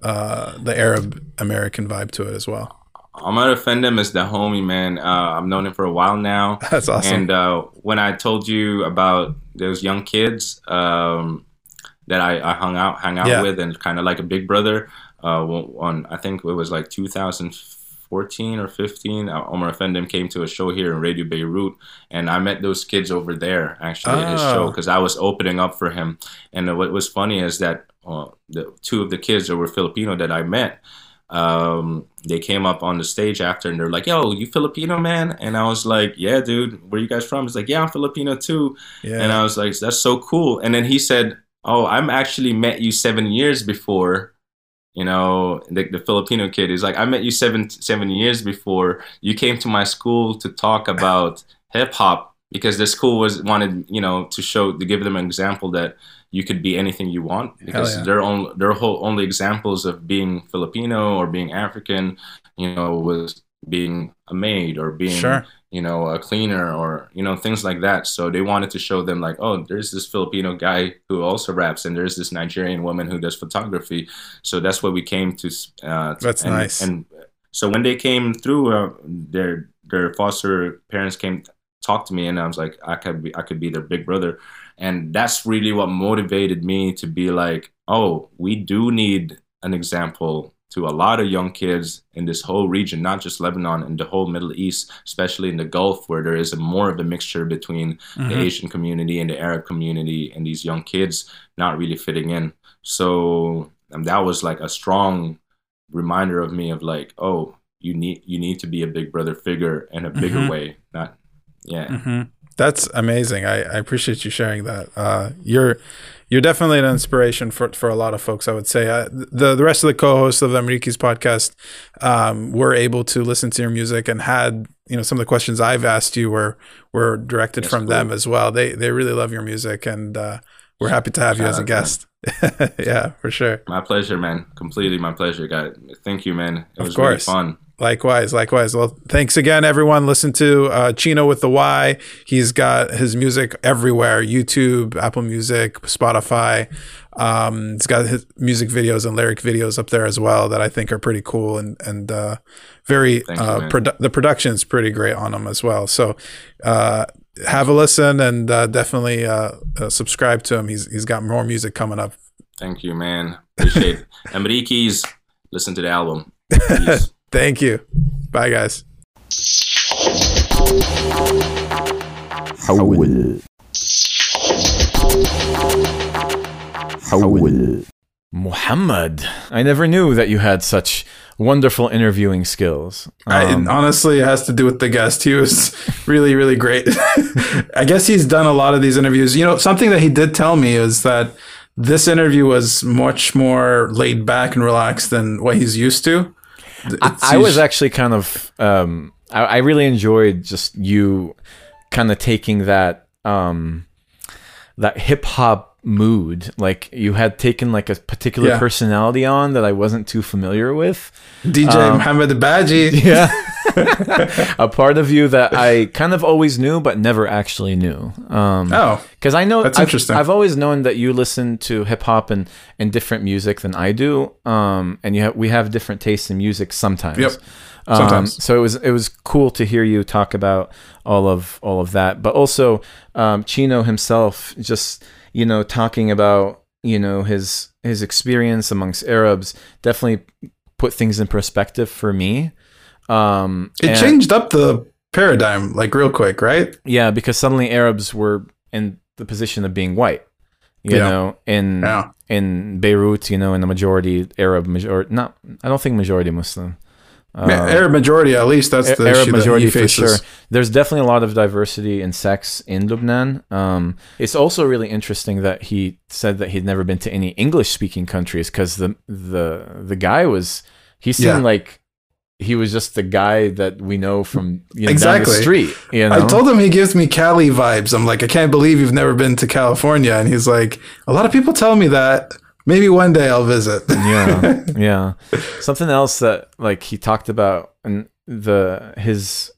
Speaker 2: uh, the Arab American vibe to it as well.
Speaker 3: Ahmad Offendum is the homie man uh, I've known him for a while now
Speaker 2: That's awesome.
Speaker 3: And uh, when I told you about those young kids um, that I, I hung out hang out
Speaker 2: Yeah.
Speaker 3: with and kind of like a big brother, uh, on I think it was like 2014 or 15, uh, Omar Offendum came to a show here in Radio Beirut, and I met those kids over there actually at his
Speaker 2: Oh.
Speaker 3: show because I was opening up for him. And uh, what was funny is that uh, the two of the kids that were Filipino that I met um, they came up on the stage after and they're like, "Yo, you Filipino man?" And I was like, "Yeah, dude. Where you guys from?" He's like, "Yeah, I'm Filipino too."
Speaker 2: yeah.
Speaker 3: And I was like, "That's so cool." And then he said, "Oh, I'm actually met you seven years before." You know, the, the Filipino kid is like, "I met you seven seven years before you came to my school to talk about hip hop because the school was wanted you know to show to give them an example that." You could be anything you want because
Speaker 2: yeah.
Speaker 3: their own their whole only examples of being Filipino or being African, you know, was being a maid or being
Speaker 2: Sure.
Speaker 3: you know a cleaner or you know things like that so they wanted to show them like oh there's this filipino guy who also raps and there's this nigerian woman who does photography so that's what we came to uh,
Speaker 2: That's
Speaker 3: and,
Speaker 2: nice.
Speaker 3: and so when they came through uh, their their foster parents came to talk to me and i was like i could be i could be their big brother and that's really what motivated me to be like oh we do need an example to a lot of young kids in this whole region not just lebanon and the whole middle east especially in the gulf where there is a more of a mixture between the
Speaker 2: Mhm.
Speaker 3: asian community and the arab community and these young kids not really fitting in so um, that was like a strong reminder of me of like oh you need you need to be a big brother figure in a bigger
Speaker 2: Mhm.
Speaker 3: way not yeah
Speaker 2: hmm That's amazing. I, I appreciate you sharing that. Uh, you're you're definitely an inspiration for, for a lot of folks. I would say uh, the the rest of the co-hosts of the Amreekies podcast um, were able to listen to your music and had you know some of the questions I've asked you were were directed
Speaker 3: That's
Speaker 2: from
Speaker 3: cool.
Speaker 2: them as well. They they really love your music and uh, we're happy to have you as a guest. yeah, for sure.
Speaker 3: my pleasure man completely my pleasure God, thank you man it
Speaker 2: Of
Speaker 3: was really
Speaker 2: course.
Speaker 3: fun
Speaker 2: Likewise, likewise. Well, thanks again, everyone. Listen to uh, Chyno with the Y. He's got his music everywhere YouTube, Apple Music, Spotify. Um, he's got his music videos and lyric videos up there as well that I think are pretty cool and and uh, very
Speaker 3: Thank you,
Speaker 2: uh, produ- the production's pretty great on them as well. So uh, have a listen and uh, definitely uh, uh, subscribe to him. He's he's got more music coming up.
Speaker 3: thank you man appreciate it. Amreekies listen to the album.
Speaker 2: Thank you. Bye, guys.
Speaker 4: حول حول
Speaker 1: Mohammad, I never knew that you had such wonderful interviewing skills. Um, I,
Speaker 2: honestly, it has to do with the guest. He was really, really great. I guess he's done a lot of these interviews. You know, something that he did tell me is that this interview was much more laid back and relaxed than what he's used to.
Speaker 1: I, I was actually kind of um I, I really enjoyed just you kind of taking that um that hip hop mood like you had taken like a particular
Speaker 2: Yeah.
Speaker 1: personality on that I wasn't too familiar with
Speaker 2: DJ
Speaker 1: um,
Speaker 2: Mohammad Baji.
Speaker 1: yeah a part of you that I kind of always knew but never actually knew um
Speaker 2: Oh,
Speaker 1: because I know
Speaker 2: That's
Speaker 1: I've,
Speaker 2: interesting.
Speaker 1: I've always known that you listen to hip hop and, and different music than I do. Um, and you have, we have different tastes in music sometimes.
Speaker 2: Yep.
Speaker 1: Um,
Speaker 2: Sometimes.
Speaker 1: so it was it was cool to hear you talk about all of all of that, but also um, Chyno himself just you know talking about you know his his experience amongst Arabs definitely put things in perspective for me. Um,
Speaker 2: it
Speaker 1: and-
Speaker 2: changed up the paradigm like real quick, right?
Speaker 1: yeah, because suddenly Arabs were in the position of being white. You
Speaker 2: Yeah.
Speaker 1: know, in
Speaker 2: Yeah.
Speaker 1: in Beirut, you know, in the majority Arab majority. Not, I don't think majority Muslim. Uh,
Speaker 2: Arab majority, at least. That's the
Speaker 1: Arab majority for
Speaker 2: faces.
Speaker 1: sure. There's definitely a lot of diversity in sex in Lebanon. Um, it's also really interesting that he said that he'd never been to any English speaking countries because the the the guy was he seemed like he was just the guy that we know from you know,
Speaker 2: Exactly.
Speaker 1: the street. You know?
Speaker 2: I told him he gives me Cali vibes. I'm like, I can't believe you've never been to California. And he's like, a lot of people tell me that. Maybe one day I'll visit.
Speaker 1: yeah yeah something else that like he talked about and the his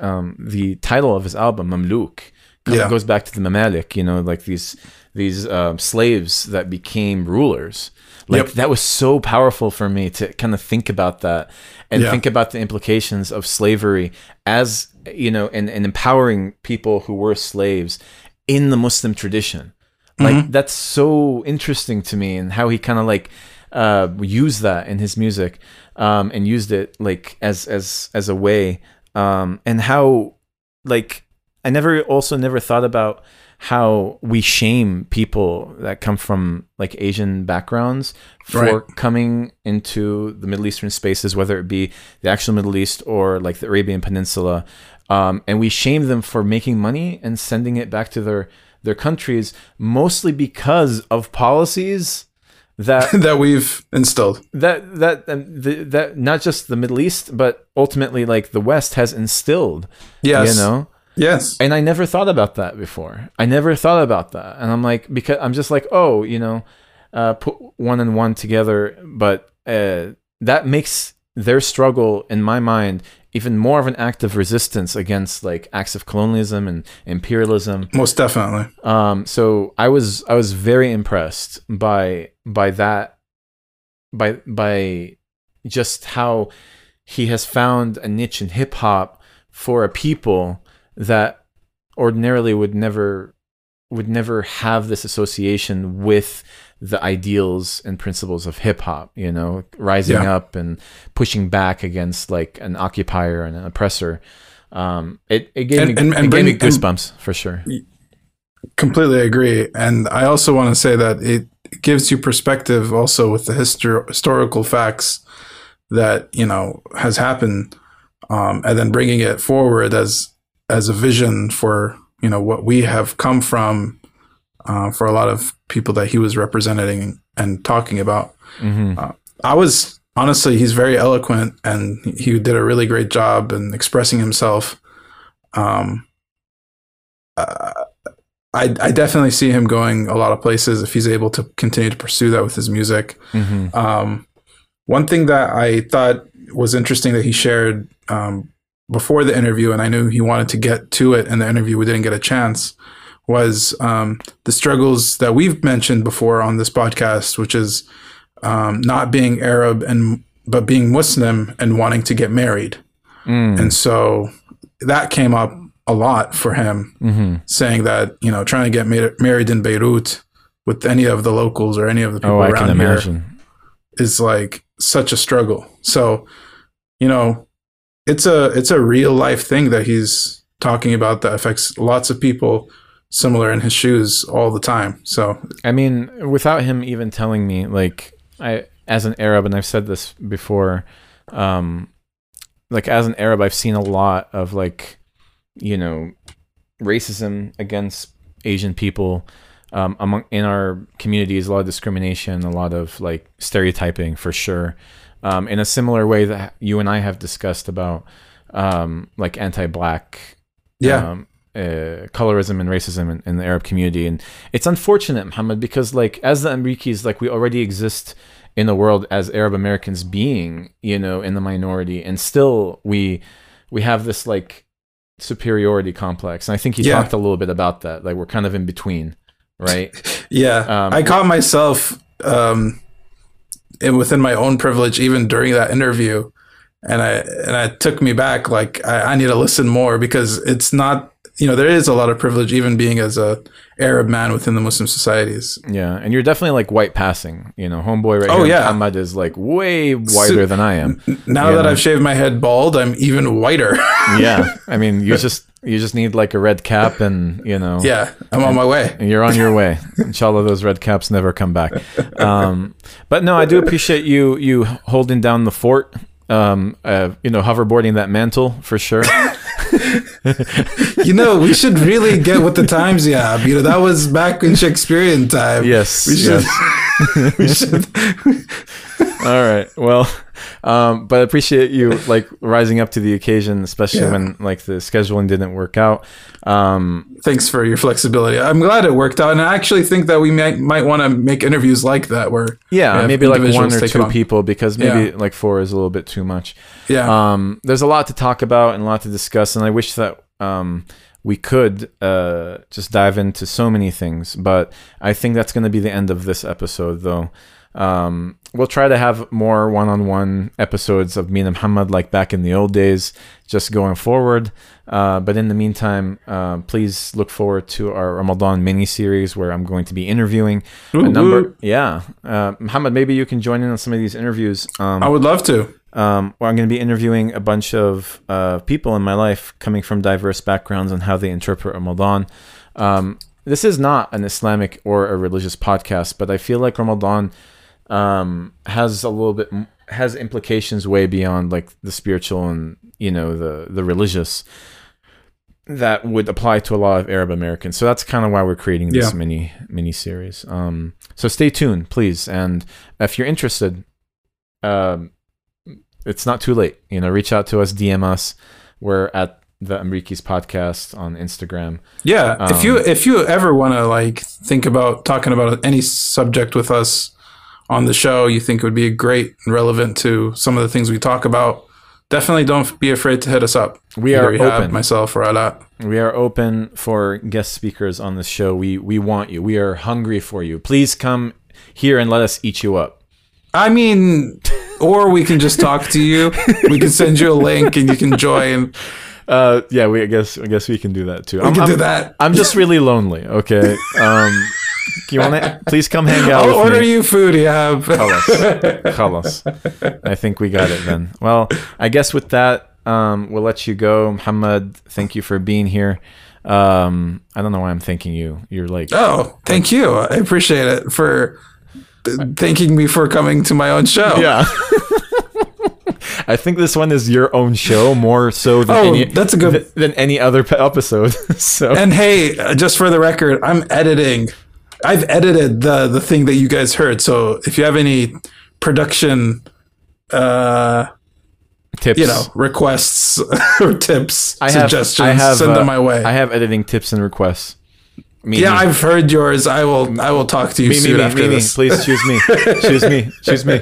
Speaker 1: um the title of his album mamluk
Speaker 2: Yeah.
Speaker 1: goes back to the mamalik you know like these these um, slaves that became rulers like
Speaker 2: Yep.
Speaker 1: that was so powerful for me to kind of think about that and
Speaker 2: Yeah.
Speaker 1: think about the implications of slavery as you know and, and empowering people who were slaves in the muslim tradition like
Speaker 2: Mm-hmm.
Speaker 1: that's so interesting to me and how he kind of like uh used that in his music um and used it like as as as a way um and how like i never also never thought about how we shame people that come from like asian backgrounds for
Speaker 2: Right.
Speaker 1: coming into the middle eastern spaces whether it be the actual middle east or like the arabian peninsula um, and we shame them for making money and sending it back to their their countries mostly because of policies that
Speaker 2: that we've instilled.
Speaker 1: that that um, the, that not just the Middle East but ultimately like the West has instilled
Speaker 2: Yes.
Speaker 1: you know
Speaker 2: Yes.
Speaker 1: and I never thought about that before I never thought about that and I'm like because I'm just like oh you know uh, put one and one together but uh, that makes their struggle, in my mind, even more of an act of resistance against like acts of colonialism and imperialism.
Speaker 2: Most definitely.
Speaker 1: Um, so I was I was very impressed by by that by by just how he has found a niche in hip hop for a people that ordinarily would never would never have this association with the ideals and principles of hip hop, you know, rising
Speaker 2: Yeah.
Speaker 1: up and pushing back against like an occupier and an oppressor. Um, it, it gave
Speaker 2: And-
Speaker 1: me,
Speaker 2: and- and
Speaker 1: gave me goosebumps for sure.
Speaker 2: Completely agree. And I also want to say that it gives you perspective also with the histor- historical facts that, you know, has happened. Um, and then bringing it forward as, as a vision for, you know, what we have come from, uh, for a lot of people that he was representing and talking about.
Speaker 1: hmm
Speaker 2: I was honestly, he's very eloquent and he did a really great job in expressing himself. Um, uh, I, I definitely see him going a lot of places if he's able to continue to pursue that with his music.
Speaker 1: hmm
Speaker 2: Um, one thing that I thought was interesting that he shared um, before the interview, and I knew he wanted to get to it in the interview, we didn't get a chance, was um, the struggles that we've mentioned before on this podcast, which is um, not being Arab and but being Muslim and wanting to get married.
Speaker 1: Mm.
Speaker 2: And so that came up a lot for him,
Speaker 1: hmm
Speaker 2: saying that you know trying to get ma- married in Beirut with any of the locals or any of the people
Speaker 1: Oh,
Speaker 2: around here is like such a struggle. So, you know, it's a it's a real life thing that he's talking about that affects lots of people similar in his shoes all the time. So,
Speaker 1: I mean, without him even telling me, like, I, as an Arab, and I've said this before, um, like, as an Arab, I've seen a lot of, like, you know, racism against Asian people. Um, among in our communities, a lot of discrimination, a lot of like stereotyping for sure. Um, in a similar way that you and I have discussed about, um, like anti-black
Speaker 2: yeah,
Speaker 1: um, uh, colorism and racism in, in the Arab community. And it's unfortunate, Mohammad, because like as the Amreekies, like we already exist in the world as Arab Americans being, you know, in the minority, and still we we have this like superiority complex. And I think he
Speaker 2: Yeah.
Speaker 1: talked a little bit about that. Like we're kind of in between, right?
Speaker 2: yeah.
Speaker 1: Um,
Speaker 2: I caught myself um, within my own privilege even during that interview, and I and it took me back. Like I, I need to listen more because it's not. You know, there is a lot of privilege even being as a Arab man within the Muslim societies.
Speaker 1: yeah, and you're definitely like white passing. You know, homeboy right
Speaker 2: Oh,
Speaker 1: here,
Speaker 2: yeah.
Speaker 1: Mohammad is like way whiter than I am.
Speaker 2: Now that I've shaved my head bald, I'm even whiter.
Speaker 1: yeah, I mean, you just you just need like a red cap, and you know,
Speaker 2: yeah, I'm on my way.
Speaker 1: and you're on your way. Inshallah, those red caps never come back. Um, but no, I do appreciate you you holding down the fort. Um, uh, you know, hoverboarding that mantle for sure.
Speaker 2: You know, we should really get with the times, yeah. You know, that was back in Shakespearean time.
Speaker 1: Yes,
Speaker 2: we should.
Speaker 1: yes.
Speaker 2: we should.
Speaker 1: All right. Well, um, but I appreciate you like rising up to the occasion, especially
Speaker 2: Yeah.
Speaker 1: when like the scheduling didn't work out. Um,
Speaker 2: Thanks for your flexibility. I'm glad it worked out, and I actually think that we might might want to make interviews like that, where
Speaker 1: yeah, maybe like one or two
Speaker 2: on.
Speaker 1: people because maybe
Speaker 2: Yeah.
Speaker 1: like four is a little bit too much.
Speaker 2: yeah,
Speaker 1: um, there's a lot to talk about and a lot to discuss, and I wish that um, we could uh, just dive into so many things. But I think that's going to be the end of this episode, though. Um, we'll try to have more one-on-one episodes of me and Mohammad like back in the old days, just going forward. Uh, but in the meantime, uh, please look forward to our Ramadan mini series where I'm going to be interviewing a
Speaker 2: Ooh,
Speaker 1: number.
Speaker 2: ooh.
Speaker 1: Yeah, uh, Mohammad, maybe you can join in on some of these interviews. Um,
Speaker 2: I would love to.
Speaker 1: um, where I'm going to be interviewing a bunch of uh, people in my life coming from diverse backgrounds and how they interpret Ramadan. Um, this is not an Islamic or a religious podcast, but I feel like Ramadan um, has a little bit has implications way beyond like the spiritual and you know the the religious that would apply to a lot of Arab Americans. So that's kind of why we're creating this
Speaker 2: Yeah.
Speaker 1: mini mini series. Um, so stay tuned, please, and if you're interested, um, it's not too late. You know, reach out to us, DM us. We're at the Amreekies podcast on Instagram.
Speaker 2: Yeah, if you
Speaker 1: Um,
Speaker 2: if you ever want to like think about talking about any subject with us on the show you think it would be great and relevant to some of the things we talk about, definitely don't be afraid to hit us up.
Speaker 1: We
Speaker 2: Either
Speaker 1: are
Speaker 2: Ehab,
Speaker 1: open.
Speaker 2: myself or Alat.
Speaker 1: We are open for guest speakers on this show. We we want you. We are hungry for you. Please come here and let us eat you up.
Speaker 2: I mean, or we can just talk to you. We can send you a link and you can join.
Speaker 1: Uh, yeah, we I guess I guess we can do that too.
Speaker 2: We
Speaker 1: I'm,
Speaker 2: can
Speaker 1: I'm-
Speaker 2: do that.
Speaker 1: I'm just really lonely. Okay. Um, you want to please come hang out
Speaker 2: I'll order
Speaker 1: me.
Speaker 2: you food, yeah.
Speaker 1: Khalas. Khalas. I think we got it then. Well, I guess with that, um, we'll let you go. Mohammad, thank you for being here. Um, I don't know why I'm thanking you. You're like,
Speaker 2: Oh, thank you. I appreciate it for thanking me for coming to my own show.
Speaker 1: yeah. I think this one is your own show more so than
Speaker 2: Oh,
Speaker 1: any
Speaker 2: that's a good-
Speaker 1: th- than any other episode. so
Speaker 2: And hey, uh, just for the record, I'm editing. I've edited the the thing that you guys heard. So if you have any production, uh,
Speaker 1: tips.
Speaker 2: you know, requests or tips,
Speaker 1: I have,
Speaker 2: suggestions,
Speaker 1: I have,
Speaker 2: send
Speaker 1: uh,
Speaker 2: them my way.
Speaker 1: I have editing tips and requests. Me,
Speaker 2: yeah,
Speaker 1: me.
Speaker 2: I've heard yours. I will. I will talk to you
Speaker 1: me, me,
Speaker 2: soon
Speaker 1: me,
Speaker 2: after
Speaker 1: me, me.
Speaker 2: this.
Speaker 1: Please choose me. choose me. Choose me.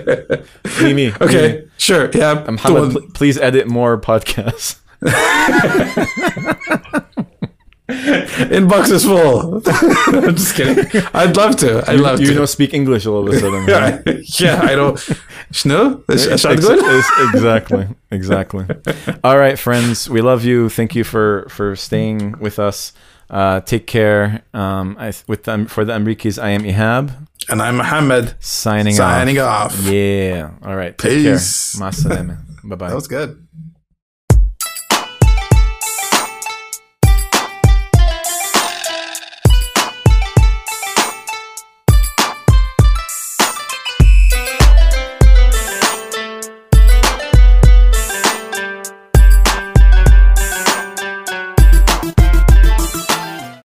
Speaker 1: Me, me.
Speaker 2: Okay, sure. Yeah. the
Speaker 1: Mohammad,
Speaker 2: one-
Speaker 1: pl- please edit more podcasts.
Speaker 2: Inbox is full. I'm just kidding. I'd love to. I'd love
Speaker 1: you
Speaker 2: to.
Speaker 1: know, speak English all of a sudden. huh?
Speaker 2: yeah, I don't. Schnell? Is that good?
Speaker 1: ex- exactly, exactly. All right, friends, we love you. Thank you for for staying with us. Uh, take care. Um, I, with the, for the Amreekies, I am Ehab.
Speaker 2: And I'm Mohammad.
Speaker 1: Signing,
Speaker 2: Signing
Speaker 1: off.
Speaker 2: off.
Speaker 1: Yeah. All right. Take
Speaker 2: Peace.
Speaker 1: care. Bye bye.
Speaker 2: That was good.